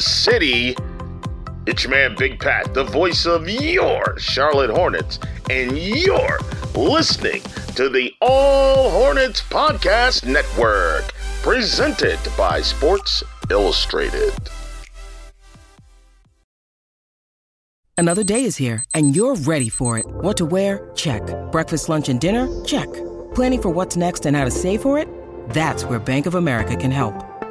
city. It's your man, Big Pat, the voice of your Charlotte Hornets, and you're listening to the All Hornets Podcast Network, presented by Sports Illustrated. Another day is here, and you're ready for it. What to wear? Check. Breakfast, lunch, and dinner? Check. Planning for what's next and how to save for it? That's where Bank of America can help.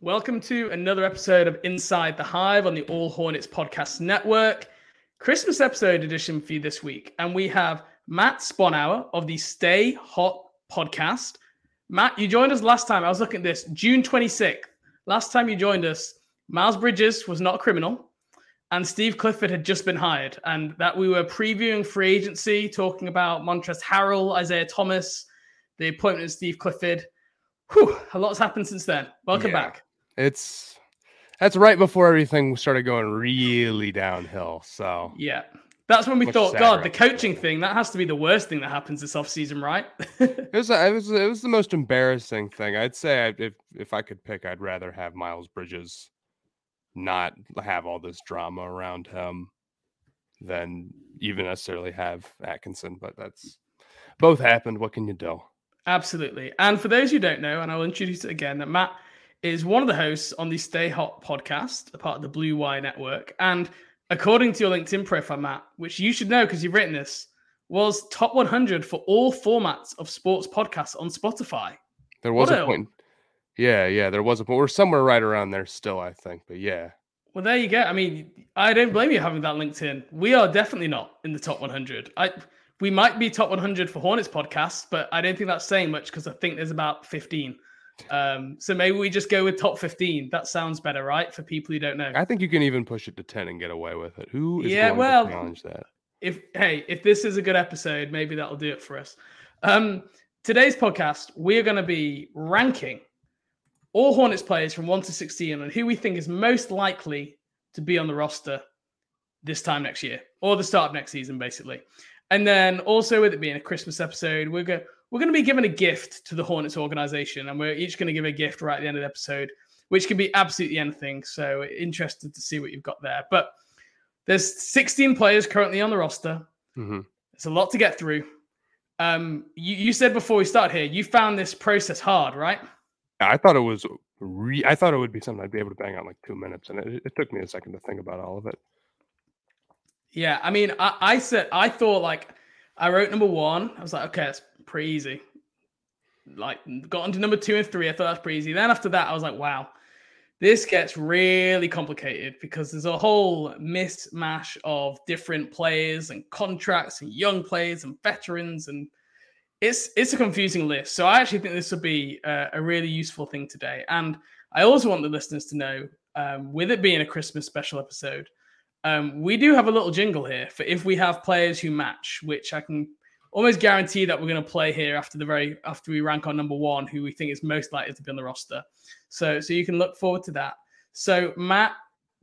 Welcome to another episode of Inside the Hive on the All Hornets Podcast Network. Christmas episode edition for you this week. And we have Matt Sponhour of the Stay Hot podcast. Matt, you joined us last time. I was looking at this June 26th. Last time you joined us, Miles Bridges was not a criminal, and Steve Clifford had just been hired. And that we were previewing free agency, talking about Montrezl Harrell, Isaiah Thomas, the appointment of Steve Clifford. Whew, a lot's happened since then. Welcome Yeah. back. It's that's right before everything started going really downhill. So Yeah. That's when we Much thought, God, the coaching thing, that has to be the worst thing that happens this offseason, right? it was it was it was the most embarrassing thing. I'd say if if I could pick, I'd rather have Miles Bridges not have all this drama around him than even necessarily have Atkinson. But that's both happened. What can you do? Absolutely. And for those who don't know, and I'll introduce it again, that Matt is one of the hosts on the Stay Hot podcast, a part of the Blue Wire Network. And according to your LinkedIn profile, Matt, which you should know because you've written this, was top 100 for all formats of sports podcasts on Spotify. There was What a a- point. Yeah, yeah, there was a point. We're somewhere right around there still, I think. But yeah, Well, there you go. I mean, I don't blame you having that LinkedIn. We are definitely not in the top 100. I we might be top 100 for Hornets podcasts, but I don't think that's saying much because I think there's about 15. Um, so maybe we just go with top 15. That sounds better, right? For people who don't know. I think you can even push it to ten and get away with it. Who is Yeah, going well, to challenge that? if hey, if this is a good episode, maybe that'll do it for us. Um, today's podcast, we are going to be ranking all Hornets players from 1 to 16 and who we think is most likely to be on the roster this time next year or the start of next season, basically. And then also with it being a Christmas episode, we're going we're going to be giving a gift to the Hornets organization, and we're each going to give a gift right at the end of the episode, which can be absolutely anything. So interested to see what you've got there. But there's 16 players currently on the roster. hmm It's a lot to get through. Um, you, you said before we start here, you found this process hard, right? I thought it was. Re- I thought it would be something I'd be able to bang out in like two minutes, and it, it took me a second to think about all of it. Yeah, I mean, I, I said I thought like I wrote number one. I was like, okay, that's pretty easy. Like got into number two and three. I thought that's pretty easy. Then after that, I was like, wow, this gets really complicated because there's a whole mismatch of different players and contracts and young players and veterans and it's it's a confusing list. So I actually think this would be a, a really useful thing today. And I also want the listeners to know, um, with it being a Christmas special episode, um, we do have a little jingle here for if we have players who match, which I can almost guarantee that we're going to play here after the very after we rank on number one, who we think is most likely to be on the roster. So so you can look forward to that. So Matt,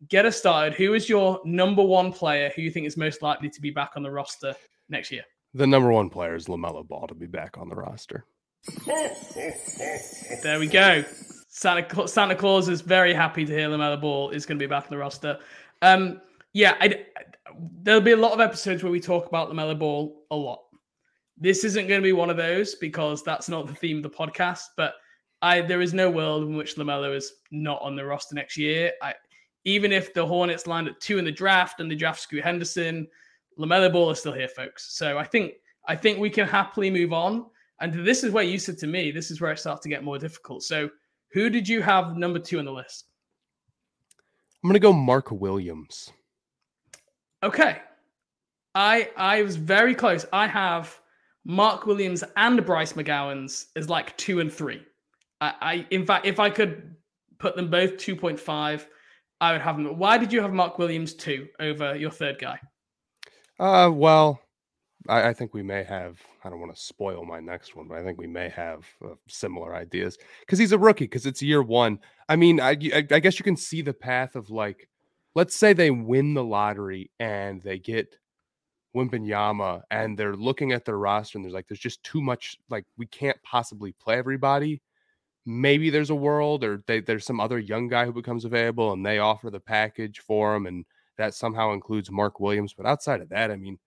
get us started. Who is your number one player who you think is most likely to be back on the roster next year? The number one player is LaMelo Ball to be back on the roster. There we go. Santa, Santa Claus is very happy to hear LaMelo Ball is going to be back on the roster. Um, yeah, I, there'll be a lot of episodes where we talk about LaMelo Ball a lot. This isn't going to be one of those because that's not the theme of the podcast. But I, there is no world in which LaMelo is not on the roster next year. I, even if the Hornets land at two in the draft and the draft Scoot Henderson, LaMelo Ball is still here, folks. So I think I think we can happily move on. And this is where you said to me, this is where it starts to get more difficult. So, who did you have number two on the list? I'm gonna go Mark Williams. Okay, I I was very close. I have Mark Williams and Bryce McGowens as like two and three. I, I in fact, if I could put them both two point five, I would have them. Why did you have Mark Williams two over your third guy? Uh, well, I, I think we may have. I don't want to spoil my next one, but I think we may have uh, similar ideas because he's a rookie. Because it's year one. I mean, I, I I guess you can see the path of like, let's say they win the lottery and they get Wembanyama and they're looking at their roster and there's like there's just too much like we can't possibly play everybody. Maybe there's a world or they, there's some other young guy who becomes available and they offer the package for him and that somehow includes Mark Williams. But outside of that, I mean,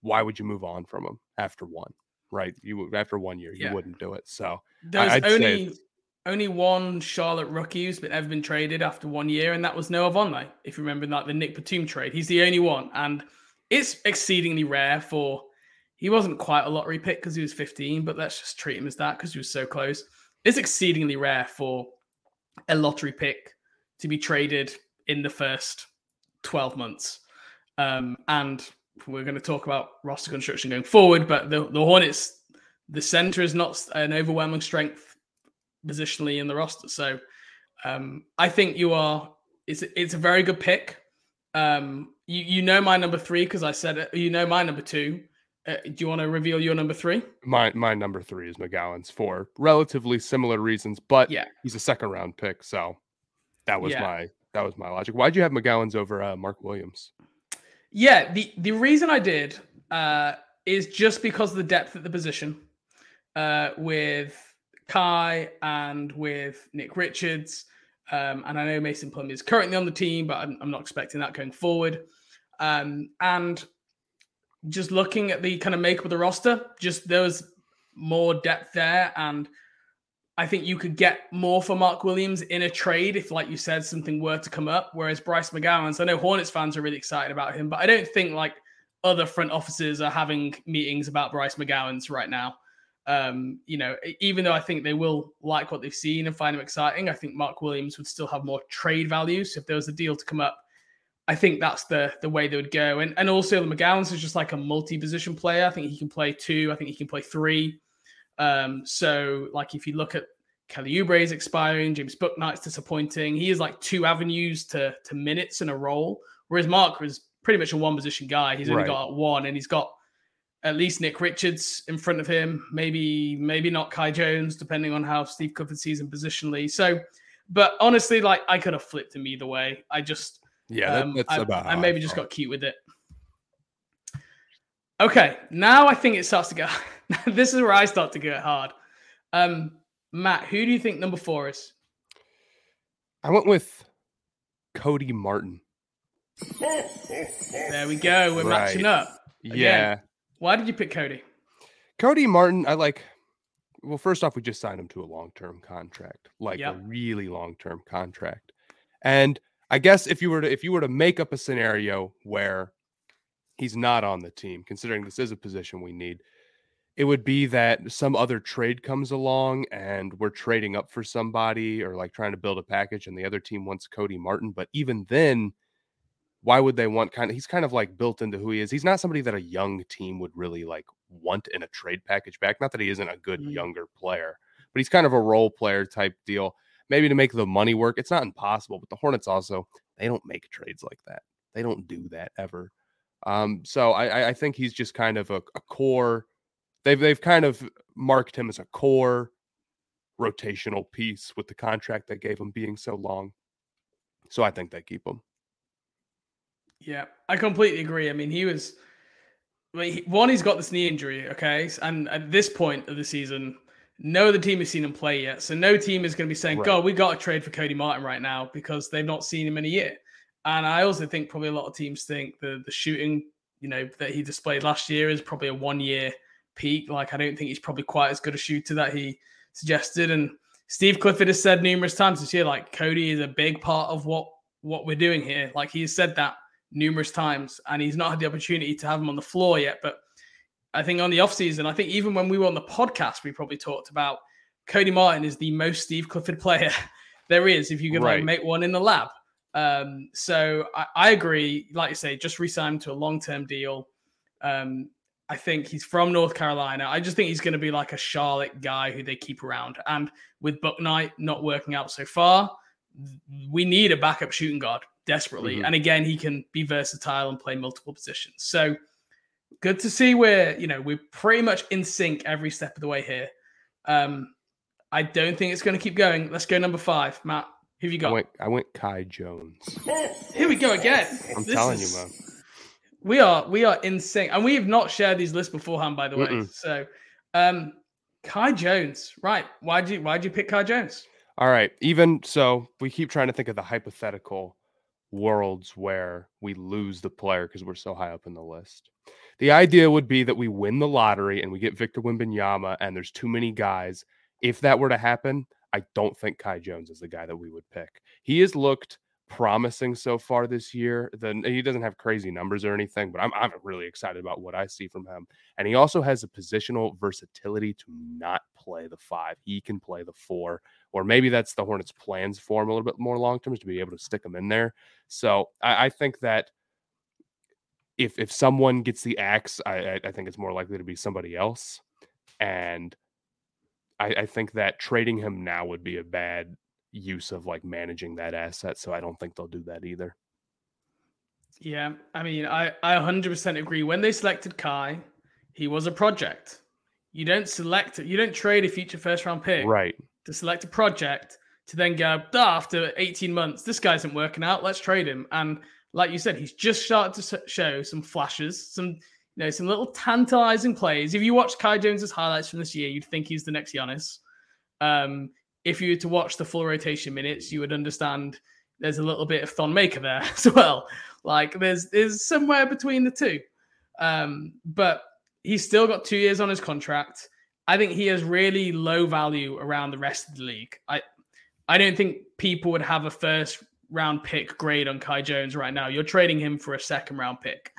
why would you move on from him after one? Right? You after one year, you wouldn't do it. So There's I'd say only only one Charlotte rookie who's been ever been traded after one year, and that was Noah Vonleh. If you remember that the Nick Batum trade, he's the only one, and it's exceedingly rare for. He wasn't quite a lottery pick because he was 15, but let's just treat him as that because he was so close. It's exceedingly rare for a lottery pick to be traded in the first 12 months. Um, and we're going to talk about roster construction going forward, but the, the Hornets, the center is not an overwhelming strength positionally in the roster. So um, I think you are, it's, it's a very good pick. Um, you, you know my number three because I said it. You know my number two. Uh, do you want to reveal your number three? my my number three is McGowens for relatively similar reasons, but Yeah. he's a second round pick. So that was Yeah. my that was my logic. Why'd you have McGowens over uh, Mark Williams? Yeah, the the reason I did uh, is just because of the depth at the position uh, with Kai and with Nick Richards, um, and I know Mason Plum is currently on the team, but I'm, I'm not expecting that going forward. Um, and just looking at the kind of makeup of the roster, just there was more depth there, and I think you could get more for Mark Williams in a trade if, like you said, something were to come up. Whereas Bryce McGowan, so I know Hornets fans are really excited about him, but I don't think like other front offices are having meetings about Bryce McGowens right now. Um, you know, even though I think they will like what they've seen and find him exciting, I think Mark Williams would still have more trade value. So if there was a deal to come up, I think that's the the way they would go. And and also the McGowens is just like a multi-position player. I think he can play two. I think he can play three. Um, so like if you look at Kelly Oubre is expiring, James Bouknight's disappointing. He is like two avenues to to minutes in a role, whereas Mark was pretty much a one position guy. He's only Right. got one, and he's got at least Nick Richards in front of him. Maybe maybe not Kai Jones, depending on how Steve Clifford sees him positionally. So, but honestly, like I could have flipped him either way. I just Yeah, that, um, that's I, about. I maybe just got cute with it. Okay, now I think it starts to go. this is where I start to get hard. Um, Matt, who do you think number four is? I went with Cody Martin. There we go. We're matching up. Again. Yeah, Why did you pick Cody? Cody Martin. I like. Well, first off, we just signed him to a long term contract, like Yep. a really long term contract. And I guess if you were to if you were to make up a scenario where he's not on the team, considering this is a position we need, it would be that some other trade comes along and we're trading up for somebody or like trying to build a package and the other team wants Cody Martin. But even then, why would they want kind of he's kind of like built into who he is. He's not somebody that a young team would really like want in a trade package back. Not that he isn't a good Mm. younger player, but he's kind of a role player type deal. Maybe to make the money work. It's not impossible, but the Hornets also they don't make trades like that. They don't do that ever. Um, so I, I- I think he's just kind of a, a core. They've they've kind of marked him as a core rotational piece with the contract they gave him being so long. So I think they keep him. Yeah, I completely agree. I mean, he was one. He's got this knee injury, okay, and at this point of the season, no other team has seen him play yet. So no team is going to be saying, Right. "God, we got to trade for Cody Martin right now," because they've not seen him in a year. And I also think probably a lot of teams think the the shooting, you know, that he displayed last year is probably a one year peak. Like I don't think he's probably quite as good a shooter that he suggested. And Steve Clifford has said numerous times this year, like Cody is a big part of what what we're doing here. Like he has said that numerous times, and he's not had the opportunity to have him on the floor yet. But I think on the offseason, I think even when we were on the podcast, we probably talked about Cody Martin is the most Steve Clifford player there is if you could right. like make one in the lab. Um, so I, I, agree. Like you say, just resign to a long term deal. Um, I think he's from North Carolina. I just think he's going to be like a Charlotte guy who they keep around. And with Bouknight not working out so far, we need a backup shooting guard desperately. Mm-hmm. And again, he can be versatile and play multiple positions. So good to see we're, you know we're pretty much in sync every step of the way here. Um, I don't think it's going to keep going. Let's go number five, Matt. Who have you got? I went, I went Kai Jones. Here we go again. I'm this telling is, you, man. We are we are in sync, and we have not shared these lists beforehand, by the way. Mm-mm. So, um, Kai Jones, right? Why'd you why'd you pick Kai Jones? All right. Even so, we keep trying to think of the hypothetical worlds where we lose the player because we're so high up in the list. The idea would be that we win the lottery and we get Victor Wembanyama, and there's too many guys. If that were to happen, I don't think Kai Jones is the guy that we would pick. He has looked promising so far this year. Then he doesn't have crazy numbers or anything, but I'm I'm really excited about what I see from him. And he also has a positional versatility to not play the five. He can play the four, or maybe that's the Hornets' plans for him a little bit more long term is to be able to stick him in there. So I, I think that if if someone gets the axe, I, I think it's more likely to be somebody else. And I, I think that trading him now would be a bad use of like managing that asset. So I don't think they'll do that either. Yeah, I mean, I I 100% agree. When they selected Kai, he was a project. You don't select. You don't trade a future first round pick, right? To select a project to then go after 18 months, this guy isn't working out. Let's trade him. And like you said, he's just started to show some flashes, some you know, some little tantalizing plays. If you watch Kai Jones's highlights from this year, you'd think he's the next Giannis. Um, if you were to watch the full rotation minutes, you would understand there's a little bit of Thon Maker there as well. Like there's there's somewhere between the two. Um, but he's still got two years on his contract. I think he has really low value around the rest of the league. I I don't think people would have a first round pick grade on Kai Jones right now. You're trading him for a second round pick.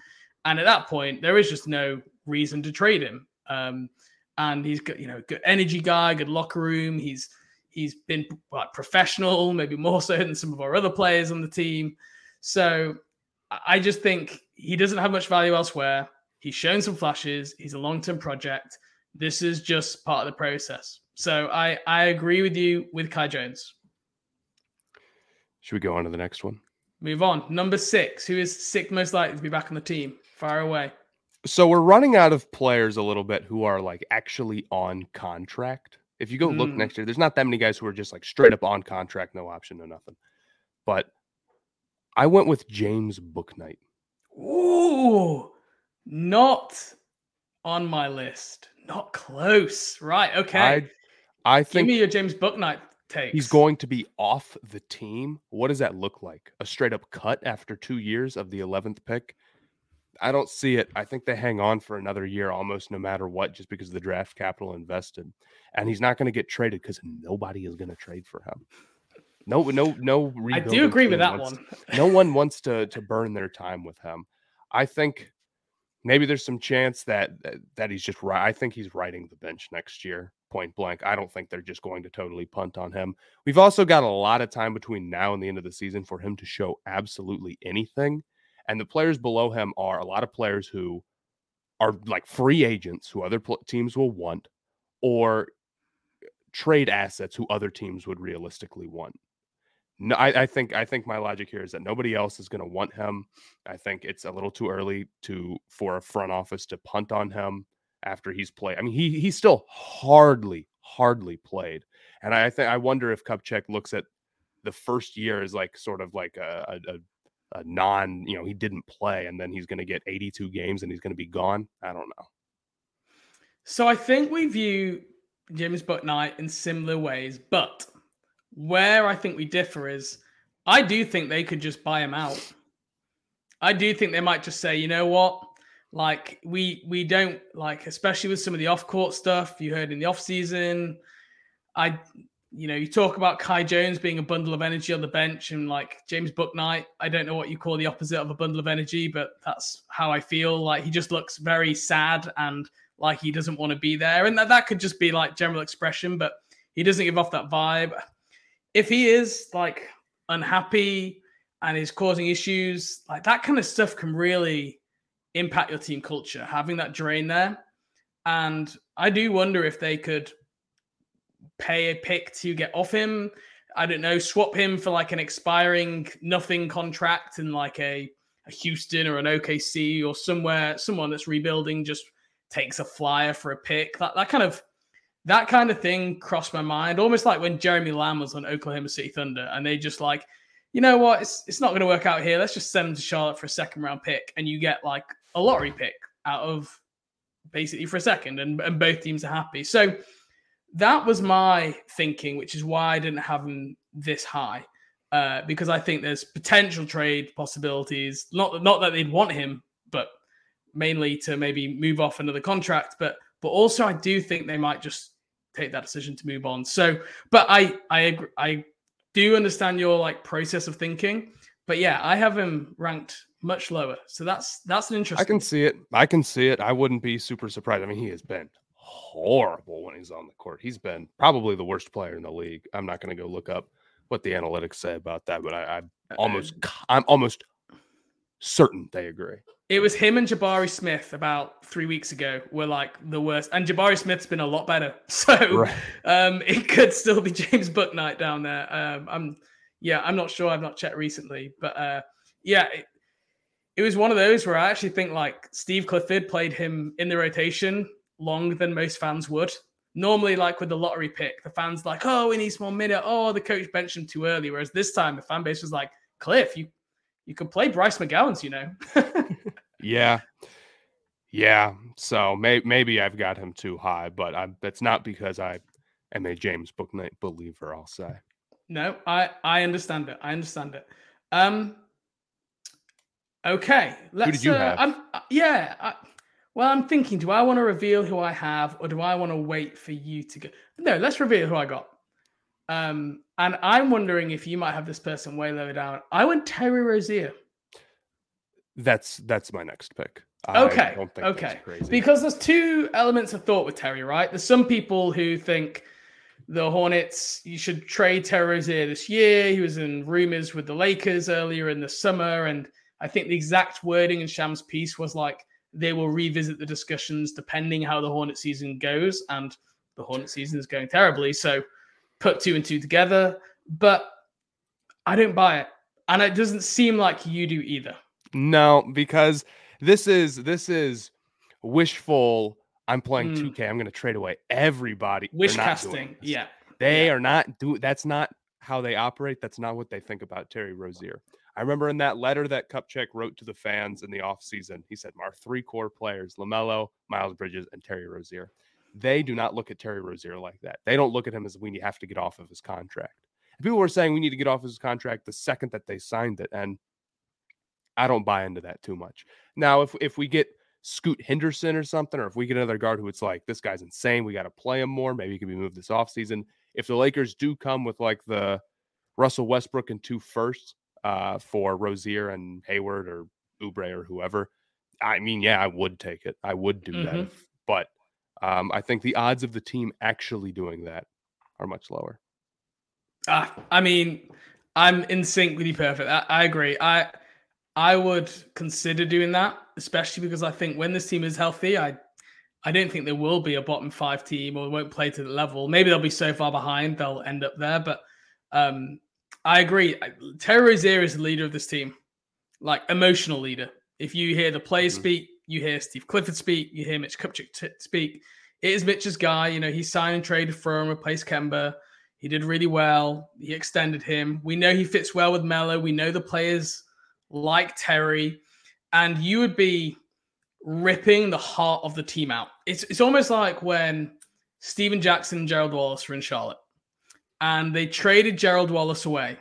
And at that point, there is just no reason to trade him. Um, and he's got, you know, good energy guy, good locker room. He's he's been like professional, maybe more so than some of our other players on the team. So I just think he doesn't have much value elsewhere. He's shown some flashes. He's a long-term project. This is just part of the process. So I I agree with you with Kai Jones. Should we go on to the next one? Move on. Number six. Who is sixth most likely to be back on the team? Fire away. So we're running out of players a little bit who are like actually on contract. If you go mm. look next year, there's not that many guys who are just like straight up on contract, no option, no nothing. But I went with James Bouknight. Ooh, not on my list. Not close. Right. Okay. I, I think. Give me your James Bouknight takes. He's going to be off the team. What does that look like? A straight up cut after two years of the 11th pick? I don't see it. I think they hang on for another year almost no matter what, just because of the draft capital invested. And he's not going to get traded because nobody is going to trade for him. No, no, no. I do agree with that one. no one wants to to burn their time with him. I think maybe there's some chance that that he's just right. I think he's riding the bench next year point blank. I don't think they're just going to totally punt on him. We've also got a lot of time between now and the end of the season for him to show absolutely anything. And the players below him are a lot of players who are like free agents who other pl- teams will want or trade assets who other teams would realistically want. No, I, I, think I think my logic here is that nobody else is going to want him. I think it's a little too early to for a front office to punt on him after he's played. I mean, he he's still hardly hardly played, and I think I wonder if Kupchak looks at the first year as like sort of like a, a, a non, you know, he didn't play, and then he's going to get 82 games and he's going to be gone. I don't know. So I think we view James Bouknight in similar ways, but where I think we differ is I do think they could just buy him out. I do think they might just say, you know what? Like we we don't like, especially with some of the off court stuff you heard in the off season. I you know, you talk about Kai Jones being a bundle of energy on the bench and like James Bouknight. I don't know what you call the opposite of a bundle of energy, but that's how I feel. Like he just looks very sad and like he doesn't want to be there. And that, that could just be like general expression, but he doesn't give off that vibe. If he is like unhappy and is causing issues, like that kind of stuff can really impact your team culture, having that drain there. And I do wonder if they could pay a pick to get off him. I don't know, swap him for like an expiring nothing contract in like a, a Houston or an OKC or somewhere, someone that's rebuilding just takes a flyer for a pick. That that kind of that kind of thing crossed my mind, almost like when Jeremy Lamb was on Oklahoma City Thunder, and they just like, you know what, it's it's not going to work out here. Let's just send him to Charlotte for a second round pick, and you get like a lottery pick out of basically for a second, and, and both teams are happy. So that was my thinking, which is why I didn't have him this high. Uh, because I think there's potential trade possibilities. Not not that they'd want him, but mainly to maybe move off another contract. But but also I do think they might just take that decision to move on. So, but I I agree, I do understand your like process of thinking. But yeah, I have him ranked much lower. So that's that's an interesting. I can see it. I can see it. I wouldn't be super surprised. I mean, he has been horrible when he's on the court. He's been probably the worst player in the league. I'm not going to go look up what the analytics say about that, but I, I uh, almost, I'm almost certain they agree. It was him and Jabari Smith about three weeks ago were like the worst, and Jabari Smith's been a lot better. So right. um, it could still be James Bouknight down there. Um, I'm, yeah, I'm not sure. I've not checked recently, but uh, yeah, it, it was one of those where I actually think like Steve Clifford played him in the rotation longer than most fans would. Normally, like with the lottery pick, the fans like, oh, he needs more minute. Oh, the coach benched him too early. Whereas this time, the fan base was like, Cliff, you you could play Bryce McGowens, you know. yeah, yeah. So may, maybe I've got him too high, but I'm, that's not because I am a James Bouknight believer. I'll say. No, I I understand it. I understand it. Um. Okay, let's. Who did you uh, have? I'm, uh, yeah. I, well, I'm thinking, do I want to reveal who I have or do I want to wait for you to go? No, let's reveal who I got. Um, and I'm wondering if you might have this person way lower down. I went Terry Rozier. That's that's my next pick. Okay. okay. Because there's two elements of thought with Terry, right? There's some people who think the Hornets, you should trade Terry Rozier this year. He was in rumors with the Lakers earlier in the summer. And I think the exact wording in Shams' piece was like, they will revisit the discussions depending how the Hornet season goes. And the Hornet season is going terribly. So put two and two together. But I don't buy it. And it doesn't seem like you do either. No, because this is this is wishful. I'm playing mm. 2K. I'm going to trade away everybody. Wish casting. Yeah. They yeah. are not do that's not how they operate. That's not what they think about Terry Rozier. I remember in that letter that Kupchak wrote to the fans in the offseason, he said, Our three core players, LaMelo, Miles Bridges, and Terry Rozier. They do not look at Terry Rozier like that. They don't look at him as we have to get off of his contract. And people were saying we need to get off his contract the second that they signed it. And I don't buy into that too much. Now, if if we get Scoot Henderson or something, or if we get another guard who it's like, this guy's insane, we got to play him more, maybe he can be moved this offseason. If the Lakers do come with like the Russell Westbrook and two firsts, uh, for Rozier and Hayward or Oubre or whoever, I mean, yeah, I would take it. I would do mm-hmm. that. But um, I think the odds of the team actually doing that are much lower. Uh, I mean, I'm in sync with you perfect. I, I agree. I I would consider doing that, especially because I think when this team is healthy, I I don't think there will be a bottom five team or won't play to the level. Maybe they'll be so far behind they'll end up there. But um, I agree. Terry Rozier is the leader of this team, like emotional leader. If you hear the players mm-hmm. speak, you hear Steve Clifford speak, you hear Mitch Kupchak t- speak. It is Mitch's guy. You know, he signed and traded for him, replaced Kemba. He did really well. He extended him. We know he fits well with Melo. We know the players like Terry, and you would be ripping the heart of the team out. It's it's almost like when Stephen Jackson and Gerald Wallace were in Charlotte and they traded Gerald Wallace away.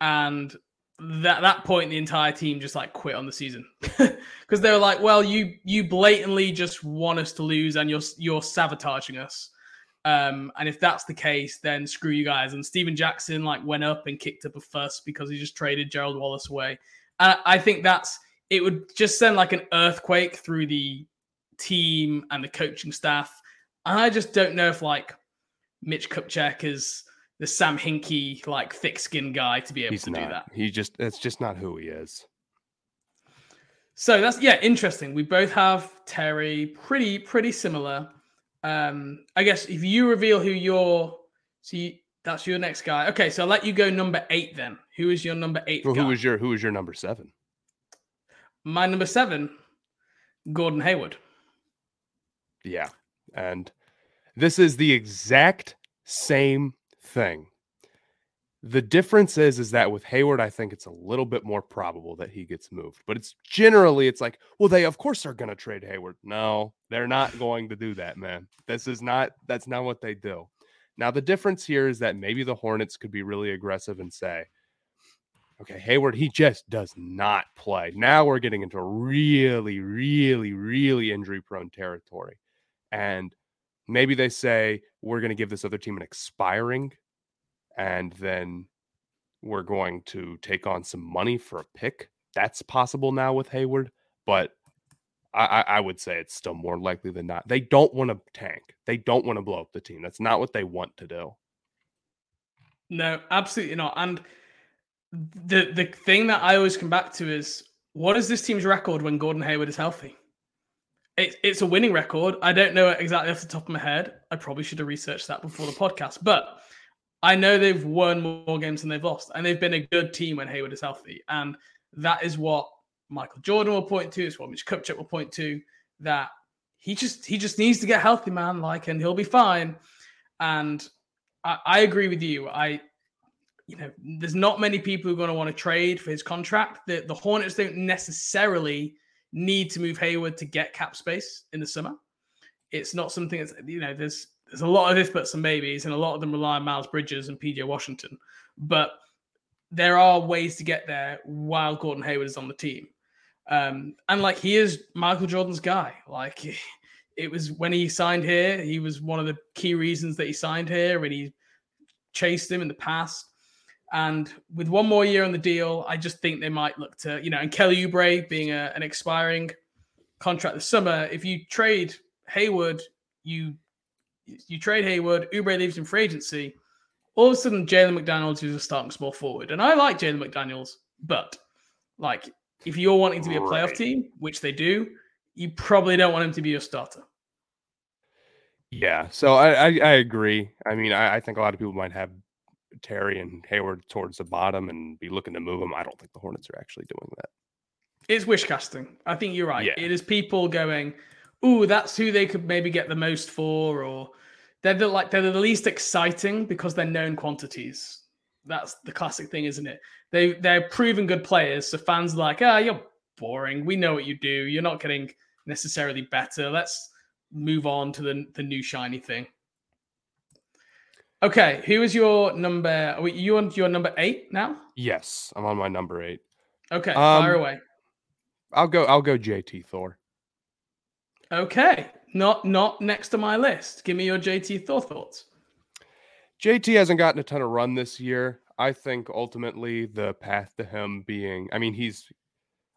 And that that point, the entire team just like quit on the season because they were like, "Well, you you blatantly just want us to lose, and you're you're sabotaging us." Um, and if that's the case, then screw you guys. And Stephen Jackson like went up and kicked up a fuss because he just traded Gerald Wallace away. And I think that's it would just send like an earthquake through the team and the coaching staff. And I just don't know if like Mitch Kupchak is the Sam Hinkie like thick skin guy to be able He's to not. do that. He just that's just not who he is. So that's yeah, interesting. We both have Terry, pretty pretty similar. Um, I guess if you reveal who your see that's your next guy. Okay, so I'll let you go number eight then. Who is your number eight? Well, who was your who was your number seven? my number seven? Gordon Hayward. Yeah. And this is the exact same thing. The difference is is that with Hayward, I think it's a little bit more probable that he gets moved. But it's generally it's like, well, they of course are gonna trade Hayward. No, they're not going to do that, man. This is not that's not what they do. Now the difference here is that maybe the Hornets could be really aggressive and say, okay, Hayward, he just does not play. Now we're getting into really, really, really injury prone territory. And maybe they say, we're going to give this other team an expiring, and then we're going to take on some money for a pick. That's possible now with Hayward, but I, I, would say it's still more likely than not. They don't want to tank. They don't want to blow up the team. That's not what they want to do. No, absolutely not. And the the thing that I always come back to is what is this team's record when Gordon Hayward is healthy? It, it's a winning record. I don't know exactly off the top of my head. I probably should have researched that before the podcast, but I know they've won more games than they've lost, and they've been a good team when Hayward is healthy. And that is what Michael Jordan will point to. It's what Mitch Kupchak will point to. That he just he just needs to get healthy, man. Like, and he'll be fine. And I, I agree with you. I you know, there's not many people who are going to want to trade for his contract. The, the Hornets don't necessarily need to move Hayward to get cap space in the summer. It's not something that's, you know, there's there's a lot of if buts and maybes, and a lot of them rely on Miles Bridges and PJ Washington. But there are ways to get there while Gordon Hayward is on the team. Um, and like he is Michael Jordan's guy. Like it was when he signed here, he was one of the key reasons that he signed here, and he chased him in the past. And with one more year on the deal, I just think they might look to, you know, and Kelly Oubre being a, an expiring contract this summer. If you trade Hayward, you you trade Hayward, Oubre leaves in free agency. All of a sudden, Jalen McDaniels is a starting small forward, and I like Jalen McDaniels, but like if you're wanting to be a playoff Right. team, which they do, you probably don't want him to be your starter. Yeah, so I I, I agree. I mean, I, I think a lot of people might have Terry and Hayward towards the bottom and be looking to move them. I don't think the Hornets are actually doing that. It's wish casting. I think you're right. Yeah. It is people going, "Ooh, that's who they could maybe get the most for," or they're the like they're the least exciting because they're known quantities. That's the classic thing, isn't it? They they're proven good players, so fans are like, "Ah, you're boring. We know what you do. You're not getting necessarily better. Let's move on to the the new shiny thing." Okay, who is your number? Are you on your number eight now? Yes, I'm on my number eight. Okay, Um, fire away. I'll go. I'll go. JT Thor. Okay, not not next to my list. Give me your JT Thor thoughts. JT hasn't gotten a ton of run this year. I think ultimately the path to him being, I mean, he's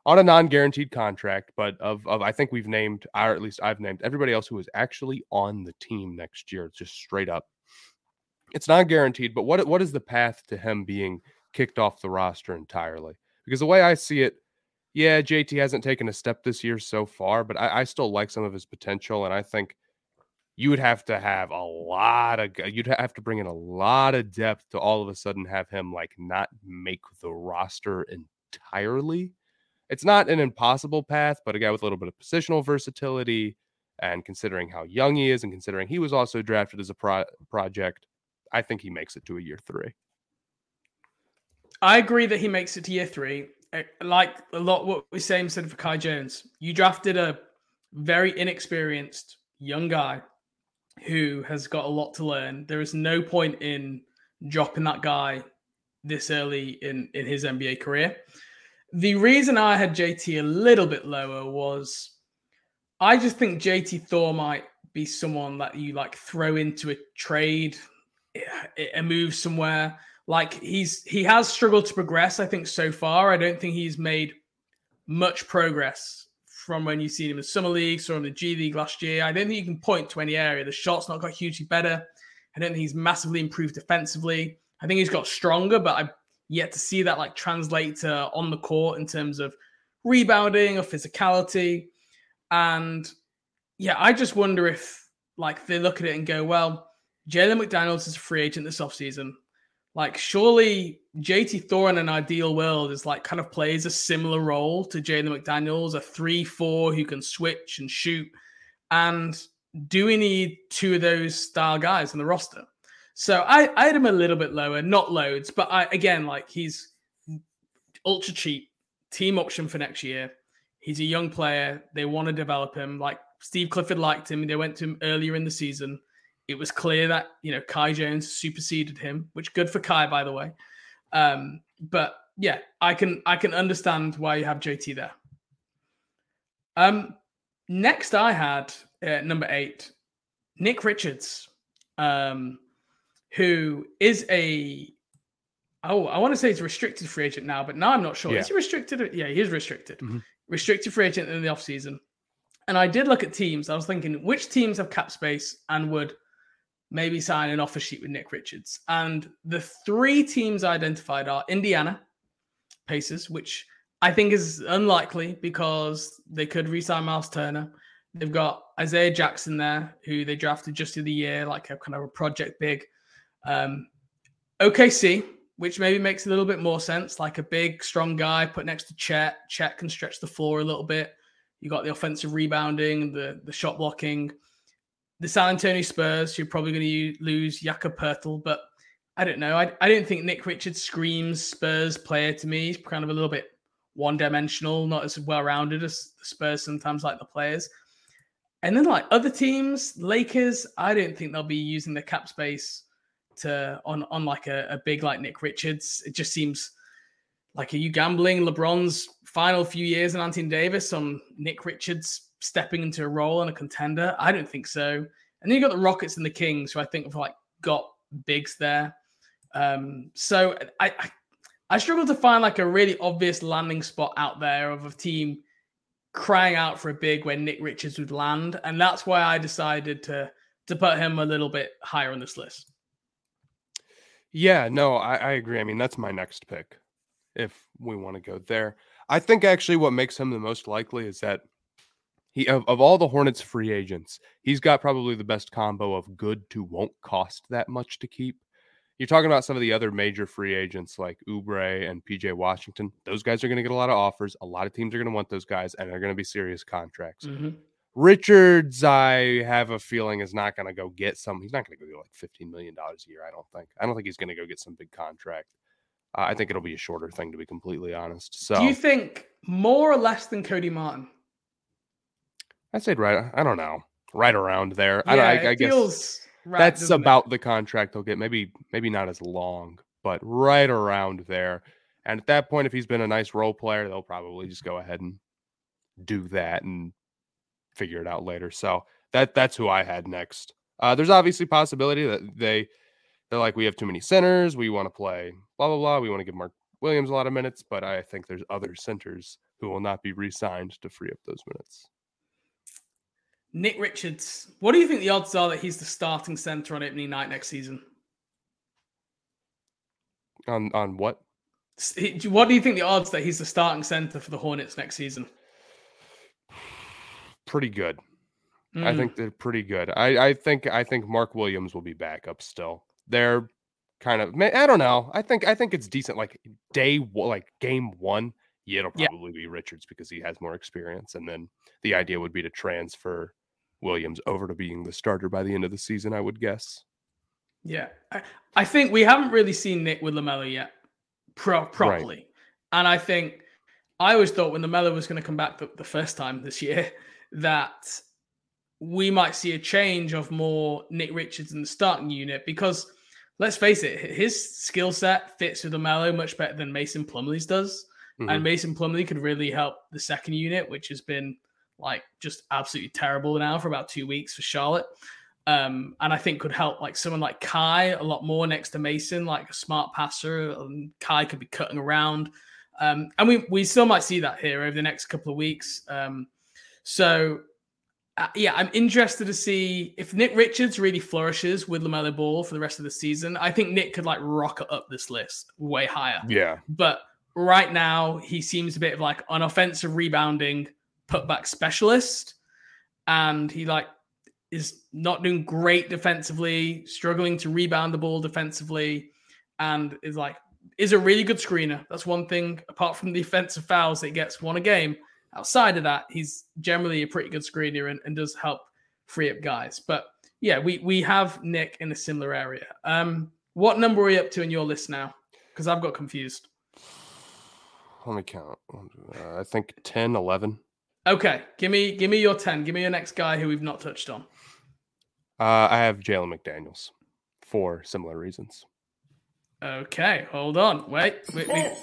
on a non-guaranteed contract, but of of I think we've named, or at least I've named everybody else who is actually on the team next year. Just straight up, it's not guaranteed. But what what is the path to him being kicked off the roster entirely? Because the way I see it, yeah, JT hasn't taken a step this year so far, but I, I still like some of his potential. And I think you would have to have a lot of you'd have to bring in a lot of depth to all of a sudden have him like not make the roster entirely. It's not an impossible path, but a guy with a little bit of positional versatility and considering how young he is and considering he was also drafted as a pro- project, I think he makes it to a year 3. I agree that he makes it to year 3. Like a lot what we same said for Kai Jones. You drafted a very inexperienced young guy who has got a lot to learn. There is no point in dropping that guy this early in in his NBA career. The reason I had JT a little bit lower was I just think JT Thor might be someone that you like throw into a trade, a a move somewhere. Like he's he has struggled to progress. I think so far. I don't think he's made much progress from when you've seen him in Summer League, him in the G League last year. I don't think you can point to any area. The shot's not got hugely better. I don't think he's massively improved defensively. I think he's got stronger, but I've yet to see that like translate to on the court in terms of rebounding or physicality. And yeah, I just wonder if like they look at it and go, well, Jalen McDaniels is a free agent this offseason. Like, surely JT Thor in an ideal world is like kind of plays a similar role to Jalen McDaniels, a 3 4 who can switch and shoot. And do we need two of those style guys in the roster? So I, I had him a little bit lower, not loads, but I again like he's ultra cheap, team option for next year. He's a young player. They want to develop him. Like Steve Clifford liked him. They went to him earlier in the season it was clear that you know Kai Jones superseded him, which good for Kai, by the way. Um, but yeah, I can I can understand why you have JT there. Um, next I had uh, number eight, Nick Richards, um, who is a oh I want to say he's a restricted free agent now, but now I'm not sure. Yeah. Is he restricted? Yeah, he is restricted. Mm-hmm. Restricted free agent in the offseason. And I did look at teams. I was thinking which teams have cap space and would maybe sign an offer sheet with Nick Richards. And the three teams identified are Indiana Pacers, which I think is unlikely because they could re-sign Miles Turner. They've got Isaiah Jackson there, who they drafted just in the year, like a kind of a project big. Um, OKC, which maybe makes a little bit more sense, like a big, strong guy put next to Chet. Chet can stretch the floor a little bit. You got the offensive rebounding, the the shot blocking the San Antonio Spurs, you're probably going to lose Jakob Poeltl, but I don't know. I, I didn't think Nick Richards screams Spurs player to me. He's kind of a little bit one dimensional, not as well rounded as the Spurs sometimes like the players. And then like other teams, Lakers, I don't think they'll be using the cap space to on on like a, a big like Nick Richards. It just seems like are you gambling LeBron's final few years in Anthony Davis on Nick Richards stepping into a role and a contender? I don't think so. And then you got the Rockets and the Kings, who I think have like got bigs there. Um, so I, I I struggle to find like a really obvious landing spot out there of a team crying out for a big when Nick Richards would land, and that's why I decided to to put him a little bit higher on this list. Yeah, no, I, I agree. I mean, that's my next pick if we want to go there. I think actually what makes him the most likely is that he of, of all the Hornets free agents, he's got probably the best combo of good to won't cost that much to keep. You're talking about some of the other major free agents like Oubre and PJ Washington. Those guys are going to get a lot of offers. A lot of teams are going to want those guys, and they're going to be serious contracts. Mm-hmm. Richards, I have a feeling is not going to go get some. He's not going to go get like fifteen million dollars a year. I don't think. I don't think he's going to go get some big contract. Uh, I think it'll be a shorter thing, to be completely honest. So, do you think more or less than Cody Martin? I said right. I don't know. Right around there. Yeah, I, I, I guess right, that's about it? the contract they'll get. Maybe maybe not as long, but right around there. And at that point, if he's been a nice role player, they'll probably just go ahead and do that and figure it out later. So that that's who I had next. Uh, there's obviously possibility that they they're like we have too many centers. We want to play blah blah blah. We want to give Mark Williams a lot of minutes, but I think there's other centers who will not be re-signed to free up those minutes. Nick Richards. What do you think the odds are that he's the starting center on opening night next season? On on what? What do you think the odds that he's the starting center for the Hornets next season? Pretty good. Mm. I think they're pretty good. I, I think I think Mark Williams will be back up still. They're kind of I don't know. I think I think it's decent. Like day like game one, yeah, it'll probably yeah. be Richards because he has more experience, and then the idea would be to transfer Williams over to being the starter by the end of the season, I would guess. Yeah. I, I think we haven't really seen Nick with LaMelo yet pro- properly. Right. And I think I always thought when LaMelo was going to come back the, the first time this year that we might see a change of more Nick Richards in the starting unit because let's face it, his skill set fits with LaMelo much better than Mason Plumlee's does. Mm-hmm. And Mason Plumlee could really help the second unit, which has been like just absolutely terrible now for about two weeks for Charlotte. Um, and I think could help like someone like Kai a lot more next to Mason, like a smart passer. And Kai could be cutting around. Um, and we, we still might see that here over the next couple of weeks. Um, So, uh, yeah, I'm interested to see if Nick Richards really flourishes with LaMelo Ball for the rest of the season. I think Nick could like rocket up this list way higher. Yeah. But right now, he seems a bit of like an offensive rebounding putback specialist. And he like is not doing great defensively, struggling to rebound the ball defensively, and is like is a really good screener. That's one thing. Apart from the offensive fouls that he gets one a game, outside of that, he's generally a pretty good screener and, and does help free up guys. But yeah, we we have Nick in a similar area. Um, what number are we up to in your list now? Because I've got confused. Let me count. Uh, I think 10, 11. Okay, give me give me your ten. Give me your next guy who we've not touched on. Uh, I have Jalen McDaniels for similar reasons. Okay, hold on. Wait, wait, wait.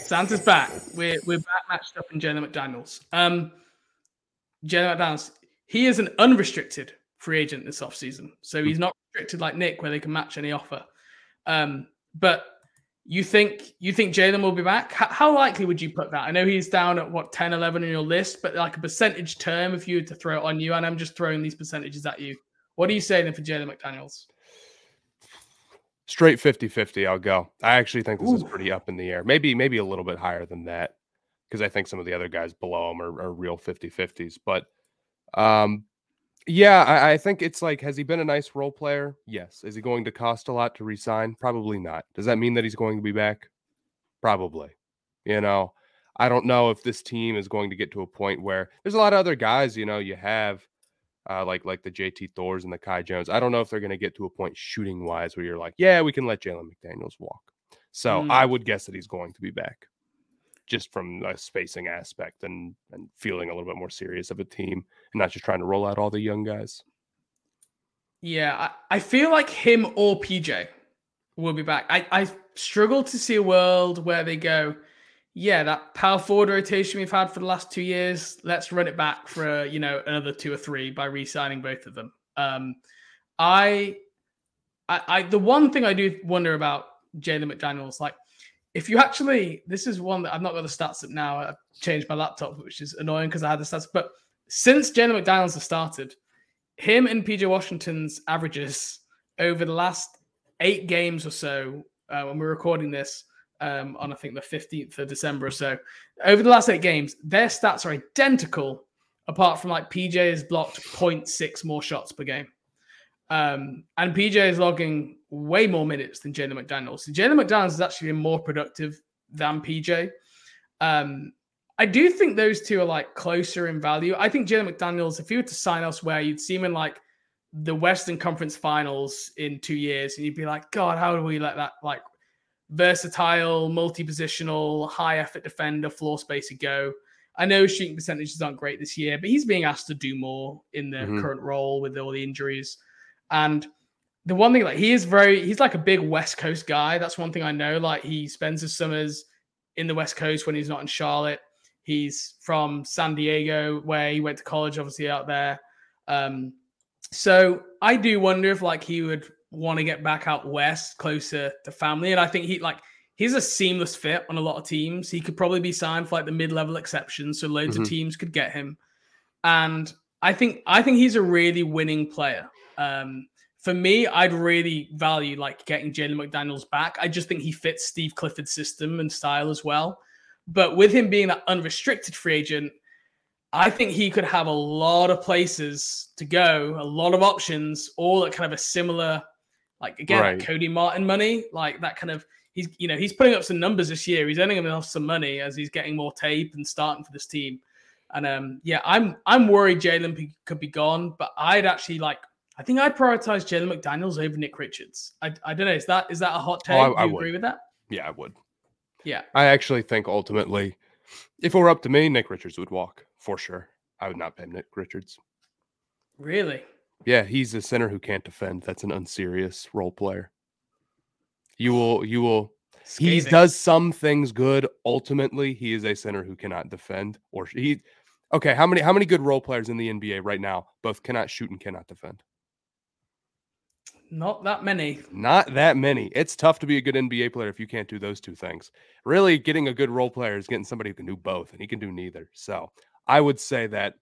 Santa's back. We're we're back matched up in Jalen McDaniels. Um, Jalen McDaniels. He is an unrestricted free agent this offseason. So he's not restricted like Nick, where they can match any offer. Um, but you think you think Jalen will be back? How, how, likely would you put that? I know he's down at what 10, 11 in your list, but like a percentage term, if you were to throw it on you, and I'm just throwing these percentages at you, what are you saying for Jalen McDaniels? Straight 50 50, I'll go. I actually think this Ooh. is pretty up in the air. Maybe, maybe a little bit higher than that because I think some of the other guys below him are, are real 50 50s. But um, yeah, I, I, think it's like, has he been a nice role player? Yes. Is he going to cost a lot to resign? Probably not. Does that mean that he's going to be back? Probably. You know, I don't know if this team is going to get to a point where there's a lot of other guys, you know, you have uh, like like the JT Thors and the Kai Jones. I don't know if they're going to get to a point shooting wise where you're like, yeah, we can let Jalen McDaniels walk. So mm. I would guess that he's going to be back, just from a spacing aspect and and feeling a little bit more serious of a team and not just trying to roll out all the young guys. Yeah, I, I feel like him or PJ will be back. I, I struggle to see a world where they go, yeah, that power forward rotation we've had for the last two years, let's run it back for you know another two or three by re-signing both of them. Um, I, I, I, the one thing I do wonder about Jalen McDaniels, like if you actually, this is one that I've not got the stats up now. I've changed my laptop, which is annoying because I had the stats. But since Jalen McDaniels has started, him and PJ Washington's averages over the last eight games or so, uh, when we're recording this, um, on I think the 15th of December or so. Over the last eight games, their stats are identical, apart from like PJ has blocked 0.6 more shots per game. Um, and PJ is logging way more minutes than Jalen McDaniels. So Jalen McDaniels is actually more productive than PJ. Um, I do think those two are like closer in value. I think Jalen McDaniels, if he were to sign elsewhere, you'd see him in like the Western Conference Finals in two years, and you'd be like, God, how do we let that like versatile, multi-positional, high effort defender, floor spacer go. I know shooting percentages aren't great this year, but he's being asked to do more in the mm-hmm. current role with all the injuries. And the one thing, like he is very, he's like a big West Coast guy. That's one thing I know. Like he spends his summers in the West Coast when he's not in Charlotte. He's from San Diego, where he went to college, obviously out there. Um, so I do wonder if like he would want to get back out west, closer to family. And I think he like he's a seamless fit on a lot of teams. He could probably be signed for like the mid-level exceptions, so loads mm-hmm. of teams could get him. And I think I think he's a really winning player. Um, for me, I'd really value like getting Jalen McDaniels back. I just think he fits Steve Clifford's system and style as well. But with him being that unrestricted free agent, I think he could have a lot of places to go, a lot of options, all at kind of a similar like again, right. Cody Martin money, like that kind of he's you know he's putting up some numbers this year. He's earning himself some money as he's getting more tape and starting for this team. And um, yeah, I'm I'm worried Jalen could be gone, but I'd actually like I think I'd prioritize Jalen McDaniels over Nick Richards. I, I don't know. Is that is that a hot take? Oh, I, I Do you agree with that? Yeah, I would. Yeah, I actually think ultimately, if it were up to me, Nick Richards would walk for sure. I would not pay Nick Richards. Really? Yeah, he's a center who can't defend. That's an unserious role player. You will, you will. He does some things good. Ultimately, he is a center who cannot defend. Or he, okay. How many how many good role players in the NBA right now both cannot shoot and cannot defend? Not that many. Not that many. It's tough to be a good NBA player if you can't do those two things. Really, getting a good role player is getting somebody who can do both, and he can do neither. So I would say that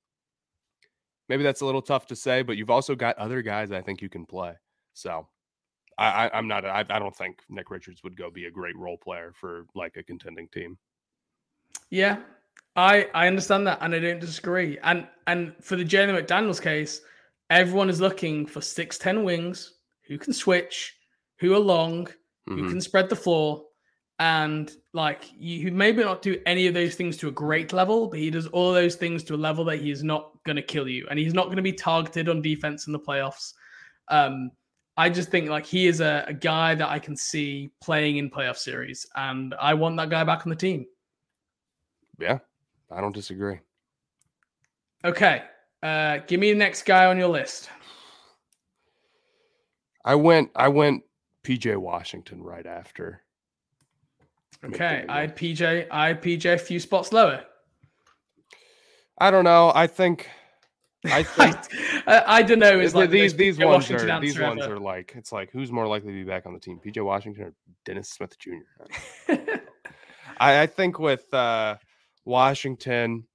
maybe that's a little tough to say, but you've also got other guys I think you can play. So I, I am not I, I don't think Nick Richards would go be a great role player for like a contending team. Yeah, I I understand that and I don't disagree. And and for the Jalen McDaniels case, everyone is looking for six ten wings who can switch, who are long, mm-hmm. who can spread the floor, and like you maybe not do any of those things to a great level, but he does all those things to a level that he is not going to kill you, and he's not going to be targeted on defense in the playoffs. Um, I just think like he is a, a guy that I can see playing in playoff series, and I want that guy back on the team. Yeah, I don't disagree. Okay. Uh, give me the next guy on your list. I went I went PJ Washington right after. Okay. I had PJ, I had PJ a few spots lower. I don't know. I think I think I, I, don't know. Is like these these PJ ones Washington are these ones ever. are like it's like who's more likely to be back on the team, PJ Washington or Dennis Smith Jr. I, I think with uh Washington.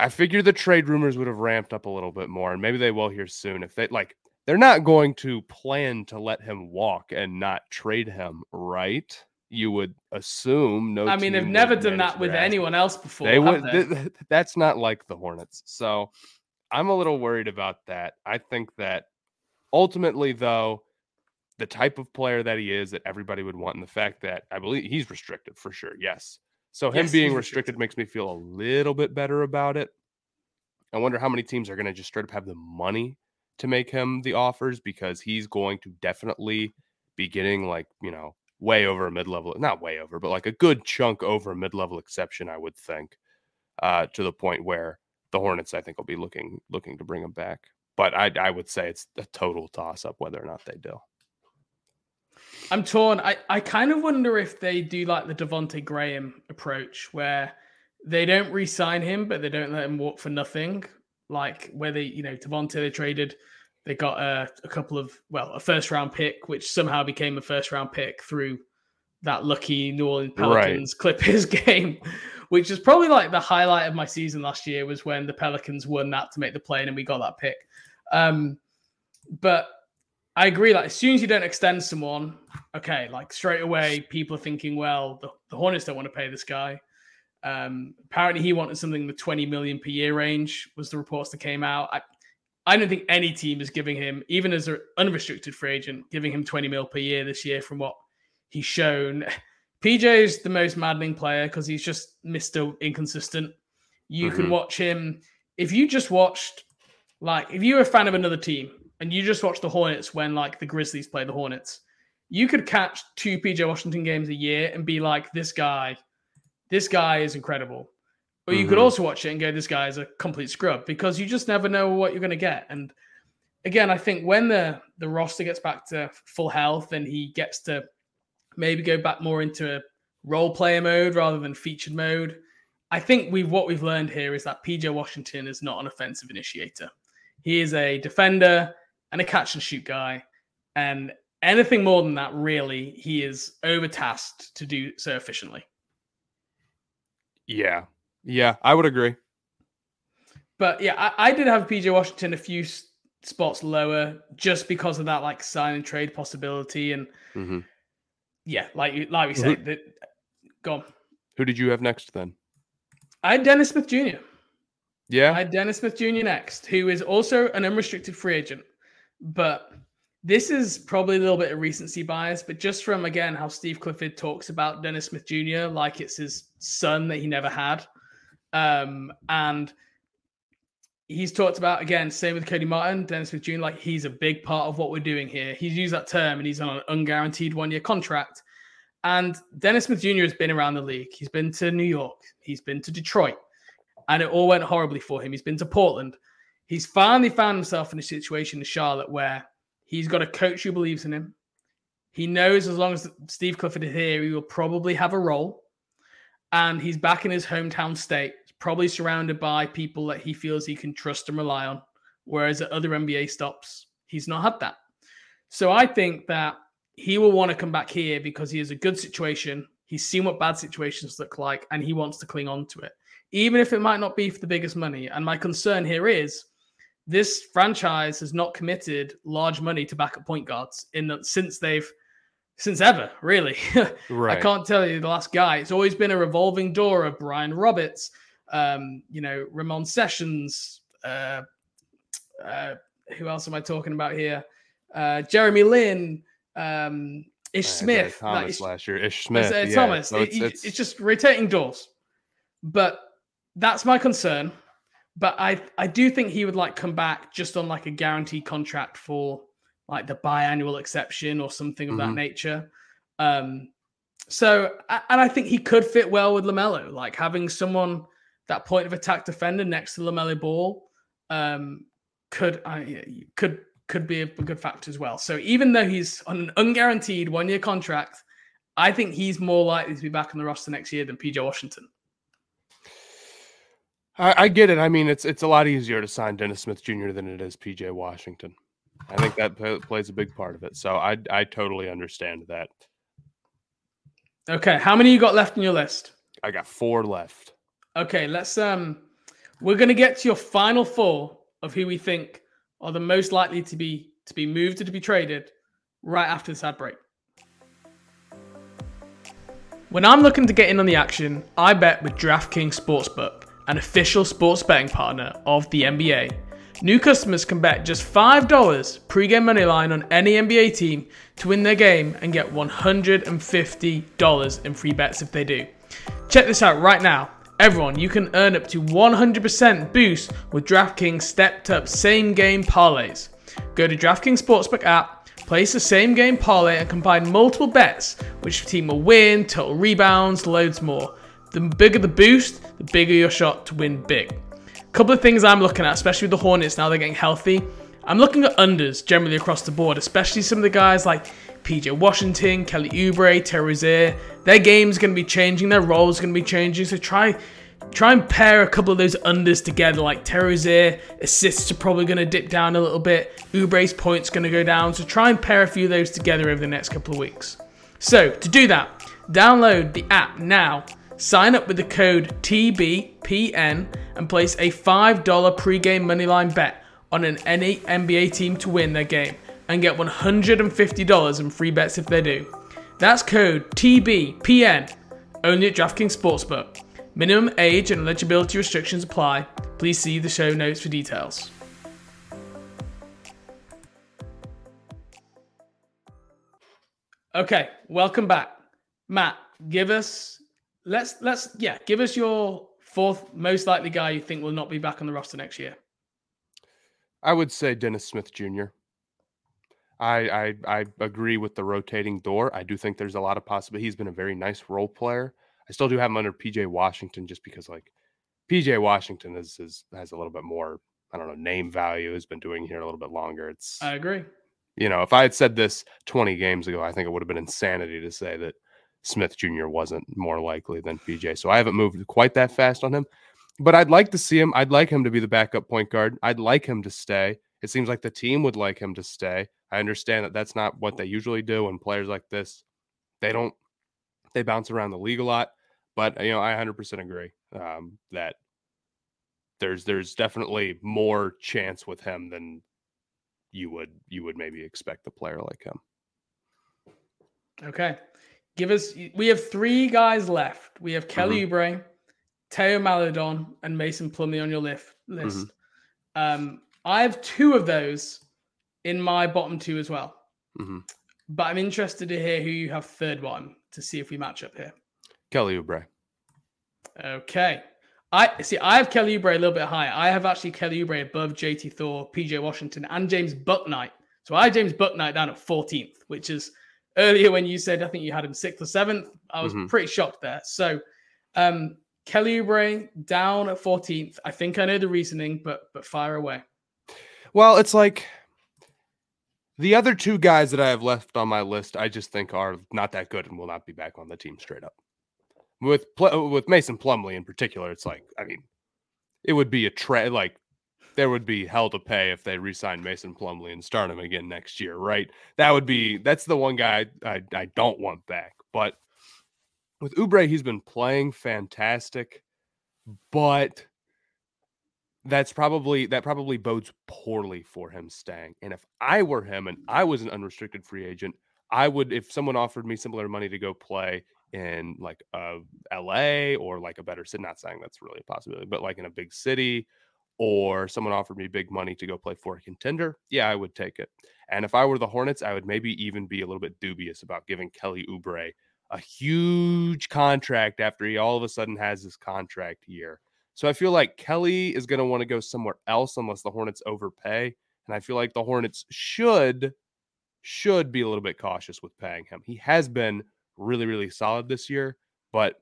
I figure the trade rumors would have ramped up a little bit more, and maybe they will here soon. If they like, they're not going to plan to let him walk and not trade him, right? You would assume. No, I mean, they've never done that with anyone else before. They would. They? Th- that's not like the Hornets. So I'm a little worried about that. I think that ultimately, though, the type of player that he is, that everybody would want, and the fact that I believe he's restricted for sure. Yes, so him yes, being restricted makes me feel a little bit better about it. I wonder how many teams are going to just straight up have the money to make him the offers because he's going to definitely be getting like, you know, way over a mid level, not way over, but like a good chunk over a mid level exception, I would think, uh, to the point where the Hornets, I think, will be looking looking to bring him back. But I, I would say it's a total toss up whether or not they do. I'm torn. I, I kind of wonder if they do like the Devonte Graham approach where they don't re-sign him, but they don't let him walk for nothing. Like where they, you know, Devonte they traded, they got a, a couple of well, a first round pick, which somehow became a first round pick through that lucky New Orleans Pelicans right. Clippers game, which is probably like the highlight of my season last year was when the Pelicans won that to make the play and we got that pick. Um, but I agree. Like as soon as you don't extend someone, okay, like straight away people are thinking, well, the, the Hornets don't want to pay this guy. Um, apparently he wanted something in the 20 million per year range was the reports that came out. I, I don't think any team is giving him, even as an unrestricted free agent, giving him 20 mil per year this year from what he's shown. PJ is the most maddening player because he's just Mr. Inconsistent. You mm-hmm. can watch him. If you just watched, like, if you're a fan of another team and you just watch the Hornets when like the Grizzlies play the Hornets, you could catch two PJ Washington games a year and be like, this guy, this guy is incredible. But you mm-hmm. could also watch it and go, this guy is a complete scrub because you just never know what you're going to get. And again, I think when the the roster gets back to full health and he gets to maybe go back more into a role player mode rather than featured mode, I think we've what we've learned here is that PJ Washington is not an offensive initiator. He is a defender and a catch and shoot guy. And anything more than that, really, he is overtasked to do so efficiently. Yeah. Yeah, I would agree. But yeah, I, I did have PJ Washington a few spots lower just because of that like sign and trade possibility. And mm-hmm. yeah, like like we said, that go on. Who did you have next then? I had Dennis Smith Jr. Yeah. I had Dennis Smith Jr. next, who is also an unrestricted free agent. But this is probably a little bit of recency bias, but just from again how Steve Clifford talks about Dennis Smith Jr. like it's his son that he never had. Um, and he's talked about again, same with Cody Martin, Dennis Smith Jr., like he's a big part of what we're doing here. He's used that term and he's on an unguaranteed one year contract. And Dennis Smith Jr. has been around the league. He's been to New York, he's been to Detroit, and it all went horribly for him. He's been to Portland he's finally found himself in a situation in Charlotte where he's got a coach who believes in him. He knows as long as Steve Clifford is here, he will probably have a role. And he's back in his hometown state, probably surrounded by people that he feels he can trust and rely on. Whereas at other NBA stops, he's not had that. So I think that he will want to come back here because he has a good situation. He's seen what bad situations look like and he wants to cling on to it, even if it might not be for the biggest money. And my concern here is this franchise has not committed large money to backup point guards in the, since they've since ever, really. Right. I can't tell you the last guy. It's always been a revolving door of Brian Roberts, um, you know, Ramon Sessions. Uh, uh, who else am I talking about here? Uh, Jeremy Lin, um, Ish Uh, Smith. Thomas that Ish- last year. Ish Smith. yeah. Thomas. So it's, it- it's, it's just rotating doors. But that's my concern. But I I do think he would like come back just on like a guaranteed contract for like the biannual exception or something of that Mhm. nature. Um so and I think he could fit well with LaMelo, like having someone that point of attack defender next to LaMelo Ball um could I could could be a good factor as well. So even though he's on an unguaranteed one year contract, I think he's more likely to be back on the roster next year than PJ Washington. I, I get it. I mean, it's it's a lot easier to sign Dennis Smith Jr. than it is PJ Washington. I think that pl- plays a big part of it. So I I totally understand that. Okay, how many you got left in your list? I got four left. Okay, let's um we're gonna get to your final four of who we think are the most likely to be to be moved or to be traded right after this ad break. When I'm looking to get in on the action, I bet with DraftKings Sportsbook, an official sports betting partner of the NBA. New customers can bet just $5 pregame money line on any NBA team to win their game and get $150 in free bets if they do. Check this out right now. Everyone, you can earn up to 100% boost with DraftKings stepped up same game parlays. Go to DraftKings Sportsbook app, place the same game parlay, and combine multiple bets, which team will win, total rebounds, loads more. The bigger the boost, the bigger your shot to win big. A Couple of things I'm looking at, especially with the Hornets now they're getting healthy. I'm looking at unders generally across the board, especially some of the guys like PJ Washington, Kelly Oubre, Terry Rozier. Their game's going to be changing, their role's going to be changing. So try try and pair a couple of those unders together. Like Terry Rozier, assists are probably going to dip down a little bit. Oubre's points going to go down. So try and pair a few of those together over the next couple of weeks. So to do that, download the app now. Sign up with the code TBPN and place a $5 pregame moneyline bet on an any NBA team to win their game and get $150 in free bets if they do. That's code TBPN only at DraftKings Sportsbook. Minimum age and eligibility restrictions apply. Please see the show notes for details. Okay, welcome back. Matt, give us let's let's yeah, give us your fourth most likely guy you think will not be back on the roster next year. I would say Dennis Smith Jr. I, I I agree with the rotating door. I do think there's a lot of possibility. He's been a very nice role player. I still do have him under PJ Washington just because like PJ Washington is, is has a little bit more I don't know name value. Has been doing here a little bit longer. It's I agree. you know if I had said this 20 games ago, I think it would have been insanity to say that Smith Jr. wasn't more likely than PJ. So I haven't moved quite that fast on him. But I'd like to see him. I'd like him to be the backup point guard. I'd like him to stay. It seems like the team would like him to stay. I understand that that's not what they usually do. And players like this, they don't, they bounce around the league a lot. But you know, I 100% agree um, that there's there's definitely more chance with him than you would you would maybe expect a player like him. Okay. Give us we have three guys left. We have Kelly Oubre, Theo Maledon, and Mason Plumlee on your list list. Um, I have two of those in my bottom two as well. Mhm. But I'm interested to hear who you have third one to see if we match up here. Kelly Oubre. Okay. I see. I have Kelly Oubre a little bit higher. I have actually Kelly Oubre above JT Thor, PJ Washington, and James Bouknight. So I have James Bouknight down at 14th, which is earlier when you said I think you had him sixth or seventh. I was Mhm. pretty shocked there. So um, Kelly Oubre down at 14th. I think I know the reasoning, but but fire away. Well, it's like the other two guys that I have left on my list, I just think are not that good and will not be back on the team straight up. With with Mason Plumlee in particular, it's like I mean, it would be a trade like there would be hell to pay if they re-signed Mason Plumlee and start him again next year, right? That would be that's the one guy I, I don't want back. But with Oubre, he's been playing fantastic, but that's probably that probably bodes poorly for him staying. And if I were him and I was an unrestricted free agent, I would if someone offered me similar money to go play in like uh, LA or like a better city, not saying that's really a possibility, but like in a big city or someone offered me big money to go play for a contender, yeah, I would take it. And if I were the Hornets, I would maybe even be a little bit dubious about giving Kelly Oubre a huge contract after he all of a sudden has this contract year. So I feel like Kelly is going to want to go somewhere else unless the Hornets overpay. And I feel like the Hornets should should be a little bit cautious with paying him. He has been really, really solid this year, but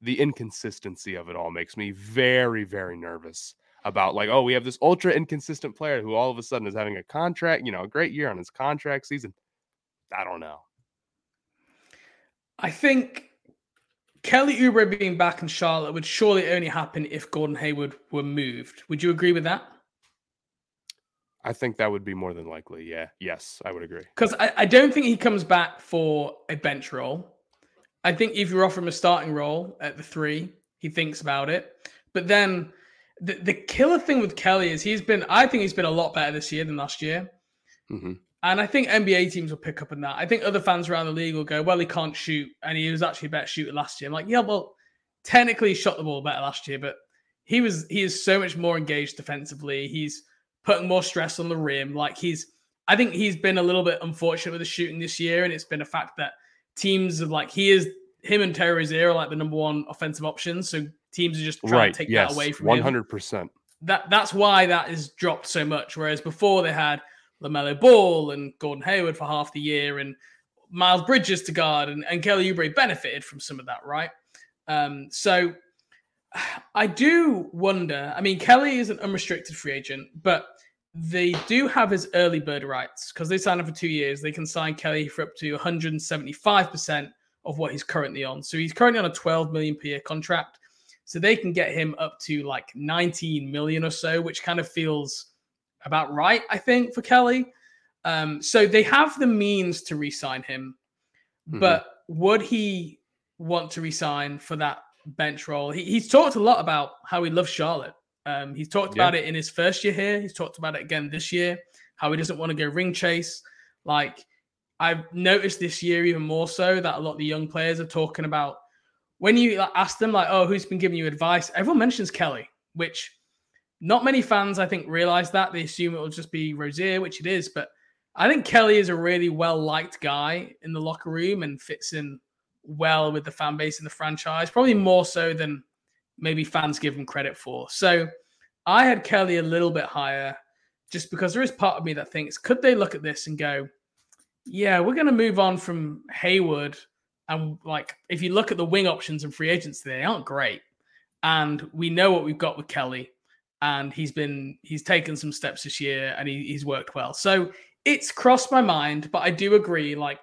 the inconsistency of it all makes me very, very nervous about like, oh, we have this ultra inconsistent player who all of a sudden is having a contract, you know, a great year on his contract season. I don't know. I think Kelly Oubre being back in Charlotte would surely only happen if Gordon Hayward were moved. Would you agree with that? I think that would be more than likely. Yeah. Yes, I would agree. Because I, I, don't think he comes back for a bench role. I think if you offer him a starting role at the three, he thinks about it. But then the, the killer thing with Kelly is he's been, I think he's been a lot better this year than last year. Mm-hmm. And I think NBA teams will pick up on that. I think other fans around the league will go, well, he can't shoot. And he was actually a better shooter last year. I'm like, yeah, well, technically he shot the ball better last year, but he was, he is so much more engaged defensively. He's putting more stress on the rim. Like he's, I think he's been a little bit unfortunate with the shooting this year. And it's been a fact that teams have like, he is, him and Terry Rozier are like the number one offensive options. So teams are just trying right. to take yes. that away from 100%. Him. That That's why that is dropped so much. Whereas before they had LaMelo Ball and Gordon Hayward for half the year and Miles Bridges to guard and, and Kelly Oubre benefited from some of that, right? Um, so I do wonder. I mean, Kelly is an unrestricted free agent, but they do have his early bird rights because they signed him for two years. They can sign Kelly for up to 175% of what he's currently on. So he's currently on a 12 million per year contract. So they can get him up to like 19 million or so, which kind of feels about right, I think, for Kelly. Um, so they have the means to re-sign him, mm-hmm. but would he want to resign for that bench role? He, he's talked a lot about how he loves Charlotte. Um, he's talked yeah. about it in his first year here. He's talked about it again this year. How he doesn't want to go ring chase. Like I've noticed this year even more so that a lot of the young players are talking about when you ask them like, "Oh, who's been giving you advice?" Everyone mentions Kelly, which not many fans, I think, realize that. They assume it will just be Rozier, which it is. But I think Kelly is a really well liked guy in the locker room and fits in well with the fan base in the franchise, probably more so than maybe fans give him credit for. So I had Kelly a little bit higher just because there is part of me that thinks, could they look at this and go, yeah, we're going to move on from Hayward. And like, if you look at the wing options and free agents, they aren't great. And we know what we've got with Kelly and he's been he's taken some steps this year and he, he's worked well. So it's crossed my mind, but I do agree. Like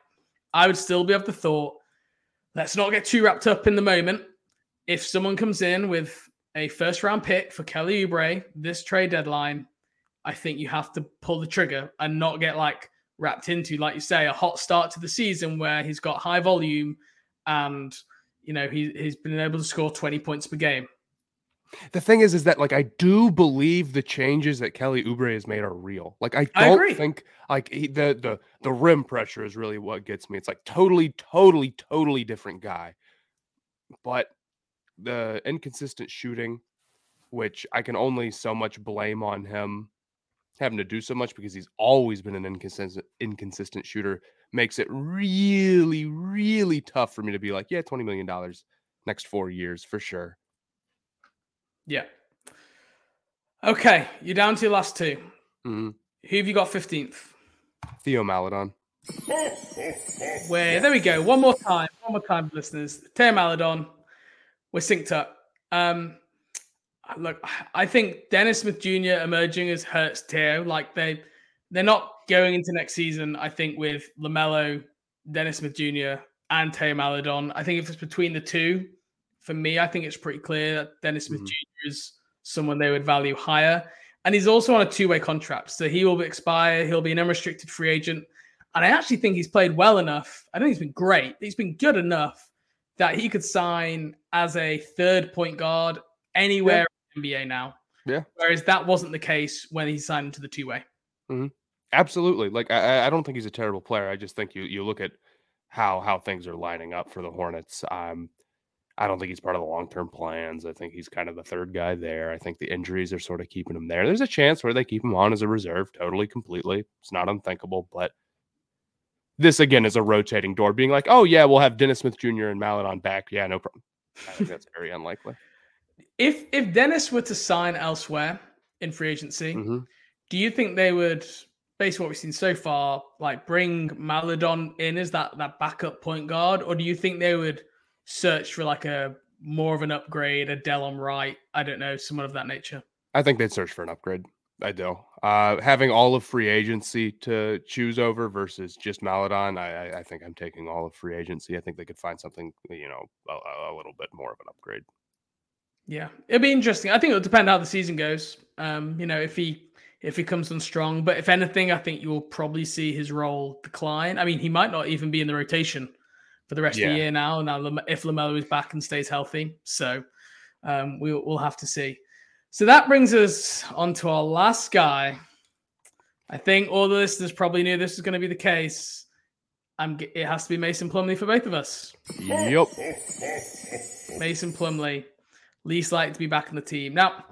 I would still be of the thought, let's not get too wrapped up in the moment. If someone comes in with a first round pick for Kelly Oubre this trade deadline, I think you have to pull the trigger and not get like wrapped into, like you say, a hot start to the season where he's got high volume and you know he, he's been able to score 20 points per game the thing is, is that like I do believe the changes that Kelly Oubre has made are real. Like I don't I think like he, the the the rim pressure is really what gets me. It's like totally, totally, totally different guy. But the inconsistent shooting, which I can only so much blame on him having to do so much because he's always been an inconsistent inconsistent shooter, makes it really, really tough for me to be like, yeah, twenty million dollars next four years for sure. Yeah. Okay, you're down to your last 2 mm-hmm. Who have you got 15th? Theo Maledon. Where there we go. One more time, one more time, listeners. Theo Maledon. We're synced up. Um, look, I think Dennis Smith Jr. emerging as hurts Theo. Like they, they're not going into next season. I think with LaMelo, Dennis Smith Jr. and Theo Maledon. I think if it's between the two, for me, I think it's pretty clear that Dennis Smith mm-hmm. Jr. is someone they would value higher. And he's also on a two way contract. So he will expire. He'll be an unrestricted free agent. And I actually think he's played well enough. I think he's been great. He's been good enough that he could sign as a third point guard anywhere yeah. in NBA now. Yeah. Whereas that wasn't the case when he signed to the two way. Mm-hmm. Absolutely. Like I, I don't think he's a terrible player. I just think you you look at how how things are lining up for the Hornets. Um, I don't think he's part of the long term plans. I think he's kind of the third guy there. I think the injuries are sort of keeping him there. There's a chance where they keep him on as a reserve, totally, completely. It's not unthinkable, but this again is a rotating door, being like, oh yeah, we'll have Dennis Smith Jr. and Maledon back. Yeah, no problem. I think that's very unlikely. If if Dennis were to sign elsewhere in free agency, mm-hmm. do you think they would, based on what we've seen so far, like bring Maledon in as that that backup point guard, or do you think they would? search for like a more of an upgrade, a Delon Wright, I don't know, someone of that nature? I think they'd search for an upgrade. I do. Uh, having all of free agency to choose over versus just Maledon, I, I think I'm taking all of free agency. I think they could find something, you know, a, a little bit more of an upgrade. Yeah, it'll be interesting. I think it'll depend how the season goes. Um, you know, if he if he comes on strong, but if anything, I think you'll probably see his role decline. I mean, he might not even be in the rotation for the rest yeah. of the year now. Now, if LaMelo is back and stays healthy, so um, we, will have to see. So that brings us on to our last guy. I think all the listeners probably knew this was going to be the case. I'm, it has to be Mason Plumlee for both of us. Yep. Mason Plumlee, least likely to be back in the team. Now,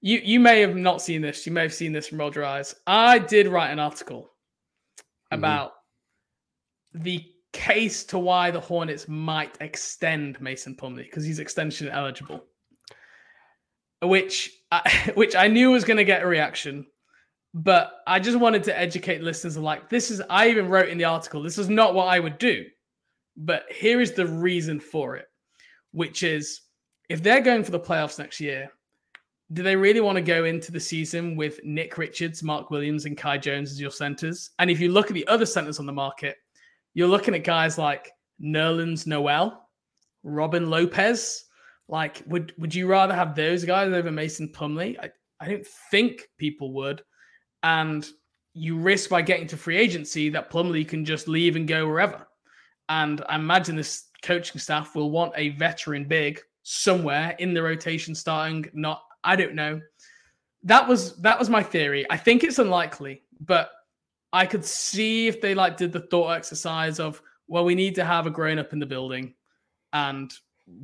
you you may have not seen this. You may have seen this from Roger Eyes. I did write an article mm-hmm. about the case to why the Hornets might extend Mason Plumlee because he's extension eligible, which I, which I knew was going to get a reaction, but I just wanted to educate listeners like this is I even wrote in the article this is not what I would do, but here is the reason for it, which is if they're going for the playoffs next year. Do they really want to go into the season with Nick Richards, Mark Williams, and Kai Jones as your centers? And if you look at the other centers on the market, you're looking at guys like Nerlens Noel, Robin Lopez. Like, would would you rather have those guys over Mason Plumlee? I, I don't think people would. And you risk by getting to free agency that Plumlee can just leave and go wherever. And I imagine this coaching staff will want a veteran big somewhere in the rotation starting. Not, I don't know. That was that was my theory. I think it's unlikely, but I could see if they like did the thought exercise of, well, we need to have a grown up in the building, and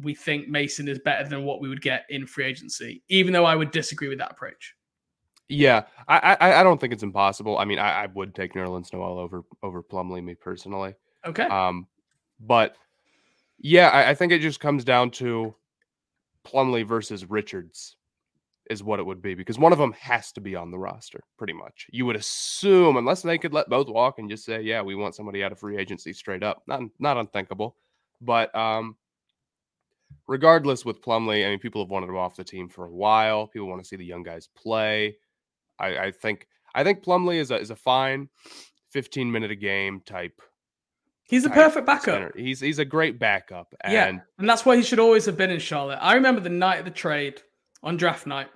we think Mason is better than what we would get in free agency, even though I would disagree with that approach. Yeah, I I, I don't think it's impossible. I mean, I, I would take Nerlens Noel over over Plumlee, me personally. Okay. Um, but yeah, I, I think it just comes down to Plumlee versus Richards is what it would be because one of them has to be on the roster pretty much. You would assume unless they could let both walk and just say, "Yeah, we want somebody out of free agency straight up." Not not unthinkable. But um regardless with Plumlee, I mean people have wanted him off the team for a while. People want to see the young guys play. I, I think I think Plumlee is a is a fine 15 minute a game type He's a perfect backup. He's he's a great backup. And yeah, and that's why he should always have been in Charlotte. I remember the night of the trade on draft night,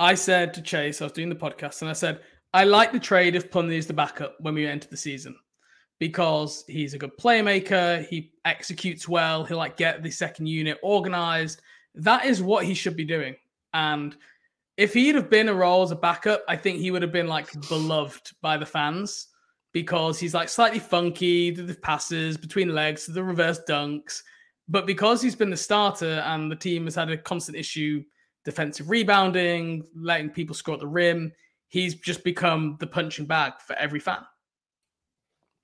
I said to Chase, I was doing the podcast, and I said, I like the trade if Plumlee is the backup when we enter the season because he's a good playmaker. He executes well. He'll like get the second unit organized. That is what he should be doing. And if he'd have been a role as a backup, I think he would have been like beloved by the fans because he's like slightly funky, the passes between legs, the reverse dunks. But because he's been the starter and the team has had a constant issue defensive rebounding, letting people score at the rim. He's just become the punching bag for every fan.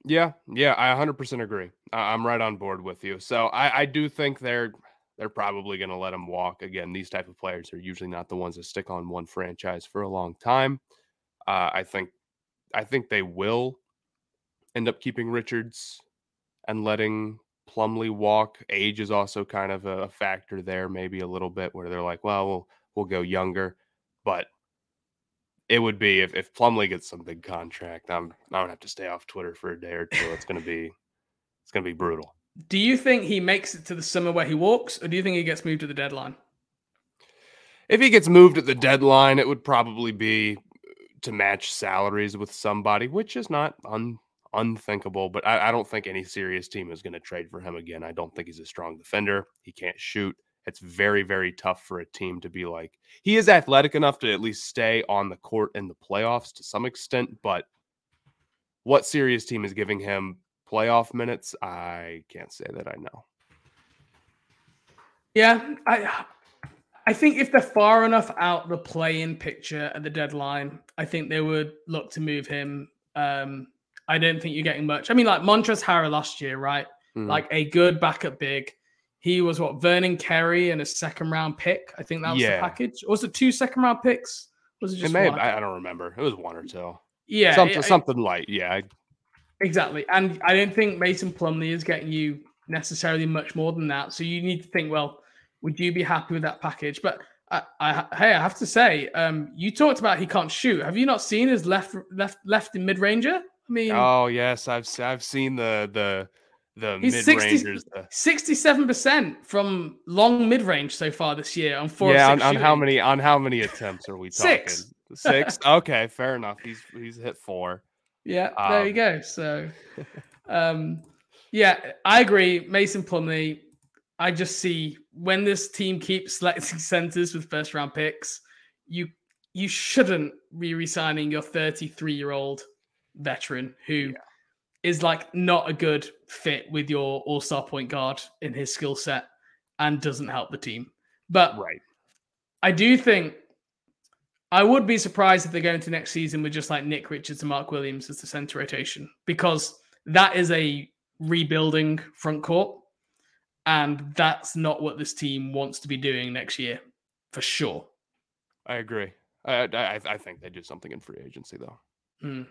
Yeah, yeah, I 100% agree. I'm right on board with you. So I, I do think they're they're probably going to let him walk. Again, these type of players are usually not the ones that stick on one franchise for a long time. Uh, I think I think they will end up keeping Richards and letting Plumlee walk. Age is also kind of a factor there, maybe a little bit where they're like, well, we'll we'll go younger, but it would be if if Plumlee gets some big contract, I'm I'm gonna have to stay off Twitter for a day or two. It's gonna be it's gonna be brutal. Do you think he makes it to the summer where he walks, or do you think he gets moved to the deadline? If he gets moved at the deadline, it would probably be to match salaries with somebody, which is not un unthinkable. But I, I don't think any serious team is going to trade for him again. I don't think he's a strong defender. He can't shoot. it's very, very tough for a team to be like, he is athletic enough to at least stay on the court in the playoffs to some extent, but what serious team is giving him playoff minutes? I can't say that I know. Yeah, I I think if they're far enough out the play-in picture at the deadline, I think they would look to move him. Um, I don't think you're getting much. I mean, like Montrezl Harrell last year, right? Mm-hmm. Like a good backup big. He was what Vernon Carey and a second round pick. I think that was yeah. the package. Or was it two second round picks? Was it just it one? I don't remember. It was one or two. Yeah, something, it, something light. Yeah, exactly. And I don't think Mason Plumlee is getting you necessarily much more than that. So you need to think, well, would you be happy with that package? But I, I hey, I have to say, um, you talked about he can't shoot. Have you not seen his left left left in mid ranger? I mean, oh yes, I've I've seen the the the mid rangers. 67 percent from long mid range so far this year on four. Yeah, on, on, how many on how many attempts are we talking? Six. Six. okay, fair enough. He's he's hit four. Yeah, there um, you go. So, um, yeah, I agree. Mason Plumlee. I just see when this team keeps selecting centers with first round picks, you you shouldn't be resigning your 33 year old veteran who yeah. is like not a good fit with your all star point guard in his skill set and doesn't help the team. But right, I do think I would be surprised if they go into next season with just like Nick Richards and Mark Williams as the center rotation because that is a rebuilding front court. And that's not what this team wants to be doing next year for sure. I agree. I, I, I think they do something in free agency though. Mm.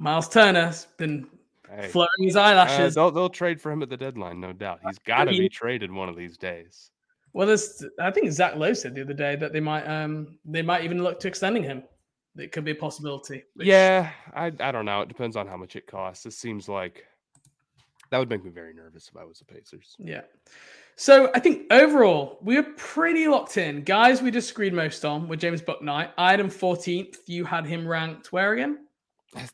Miles Turner's been hey. his eyelashes. Uh, they'll, they'll trade for him at the deadline, no doubt. He's got to be traded one of these days. Well, there's, I think Zach Lowe said the other day that they might, um, they might even look to extending him. It could be a possibility. Which... Yeah, I, I don't know. It depends on how much it costs. It seems like that would make me very nervous if I was the Pacers. Yeah. So I think overall we are pretty locked in. Guys, we disagreed most on with James Bouknight. I had him 14th. You had him ranked where again?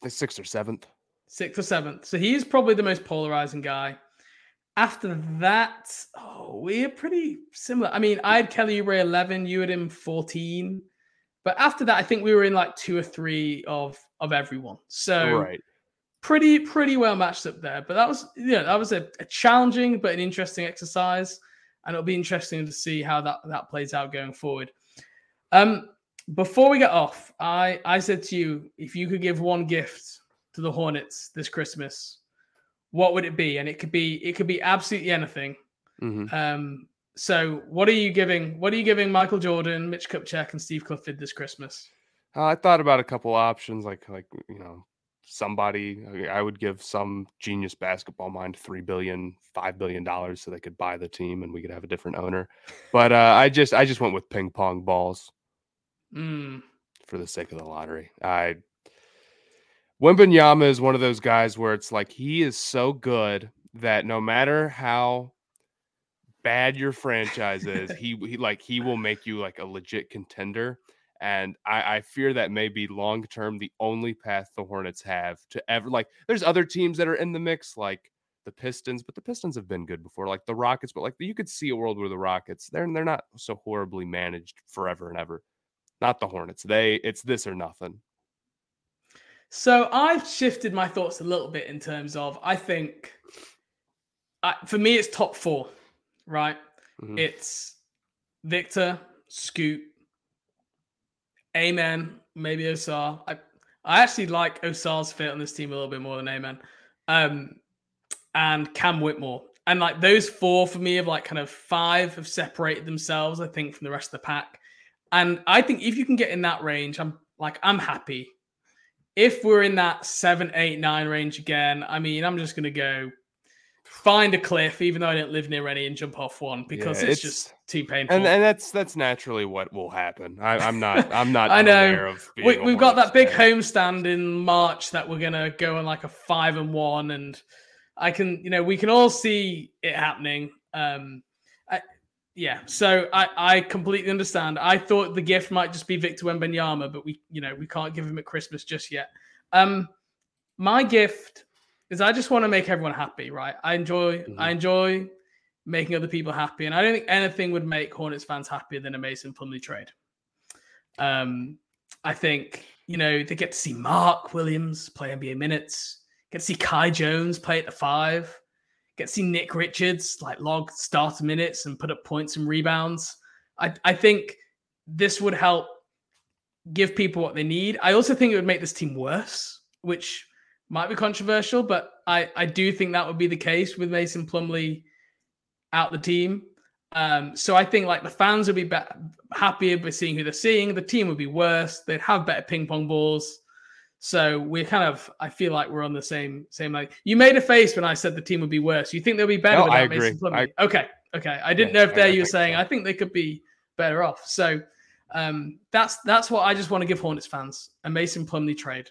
The sixth or seventh. Sixth or seventh. So he is probably the most polarizing guy. After that, oh, we're pretty similar. I mean, I had Kelly Oubre 11, you had him 14. But after that, I think we were in like two or three of of everyone. So right pretty pretty well matched up there. But that was yeah, that was a, a, challenging but an interesting exercise, and it'll be interesting to see how that that plays out going forward. Um, before we get off, I I said to you, if you could give one gift to the Hornets this Christmas, what would it be? And it could be it could be absolutely anything. Mm-hmm. Um, so what are you giving? What are you giving Michael Jordan, Mitch Kupchak, and Steve Clifford this Christmas? Uh, I thought about a couple options, like like you know somebody i would give some genius basketball mind three billion five billion dollars so they could buy the team and we could have a different owner but uh, i just i just went with ping pong balls mm. for the sake of the lottery i Wembanyama is one of those guys where it's like he is so good that no matter how bad your franchise is, he, he like he will make you like a legit contender. And I, I fear that may be long term the only path the Hornets have to ever like. There's other teams that are in the mix, like the Pistons, but the Pistons have been good before, like the Rockets. But like you could see a world where the Rockets, they're they're not so horribly managed forever and ever. Not the Hornets. They it's this or nothing. So I've shifted my thoughts a little bit in terms of I think I, for me it's top four, right? Mm-hmm. It's Victor, Scoot, Amen, maybe Ausar. I I actually like Ausar's fit on this team a little bit more than Amen. Um, and Cam Whitmore. And like those four for me have like kind of five have separated themselves, I think, from the rest of the pack. And I think if you can get in that range, I'm like, I'm happy. If we're in that seven, eight, nine range again, I mean, I'm just gonna go find a cliff, even though I don't live near any, and jump off one because yeah, it's, it's, just too painful. And, and that's that's naturally what will happen. I, am not I'm not. I know. we, have got that big homestand in March that we're gonna go on like a five and one, and I can you know we can all see it happening. Um, yeah, so I, I completely understand. I thought the gift might just be Victor Wembanyama, but we you know we can't give him at Christmas just yet. Um, my gift is I just want to make everyone happy, right? I enjoy mm-hmm. I enjoy making other people happy. And I don't think anything would make Hornets fans happier than a Mason Plumlee trade. Um, I think, you know, they get to see Mark Williams play NBA minutes, get to see Kai Jones play at the five, get to see Nick Richards like log starter minutes and put up points and rebounds. I, I think this would help give people what they need. I also think it would make this team worse, which might be controversial, but I, I do think that would be the case with Mason Plumlee out the team. Um, so I think like the fans would be, be- happier by seeing who they're seeing. The team would be worse. They'd have better ping pong balls. So we're kind of, I feel like we're on the same same like. You made a face when I said the team would be worse. You think they'll be better? No, without I agree. I- okay, okay. I didn't Yeah, know if there you were saying so. I think they could be better off. So um, that's that's what I just want to give Hornets fans a Mason Plumlee trade.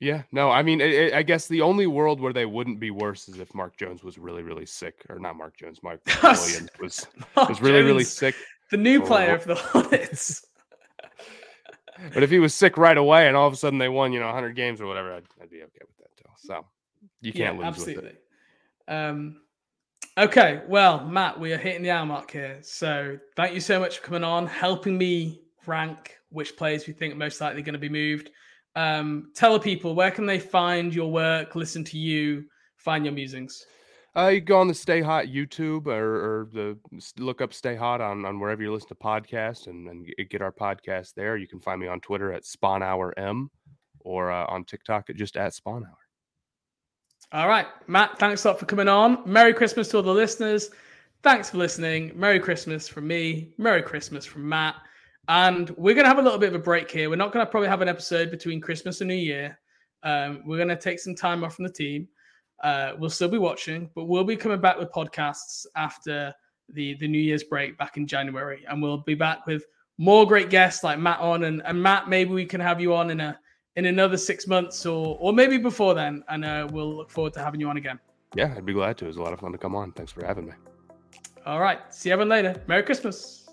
Yeah, no, I mean, i i I guess the only world where they wouldn't be worse is if Mark Jones was really, really sick, or not Mark Jones, Mark Williams was was really, really sick. The new Oh, player for the Hornets. But if he was sick right away and all of a sudden they won, you know, 100 games or whatever, I'd, I'd be okay with that too. So you can't lose with absolutely. it. Um, okay, well, Matt, we are hitting the hour mark here. So thank you so much for coming on, helping me rank which players we think are most likely going to be moved. Um, tell the people where can they find your work, listen to you, find your musings. Uh, you go on the Stay Hot YouTube or, or the look up Stay Hot on, on wherever you listen to podcasts and, and get our podcast there. You can find me on Twitter at Sponhour M or uh, on TikTok at just at Spawn Hour. All right, Matt, thanks a lot for coming on. Merry Christmas to all the listeners. Thanks for listening. Merry Christmas from me. Merry Christmas from Matt. And we're going to have a little bit of a break here. We're not going to probably have an episode between Christmas and New Year. Um, we're going to take some time off from the team. Uh, we'll still be watching, but we'll be coming back with podcasts after the, the New Year's break back in January. And we'll be back with more great guests like Matt on. And, and Matt, maybe we can have you on in a in another six months or or maybe before then. And uh, we'll look forward to having you on again. Yeah, I'd be glad to. It was a lot of fun to come on. Thanks for having me. All right. See you everyone later. Merry Christmas.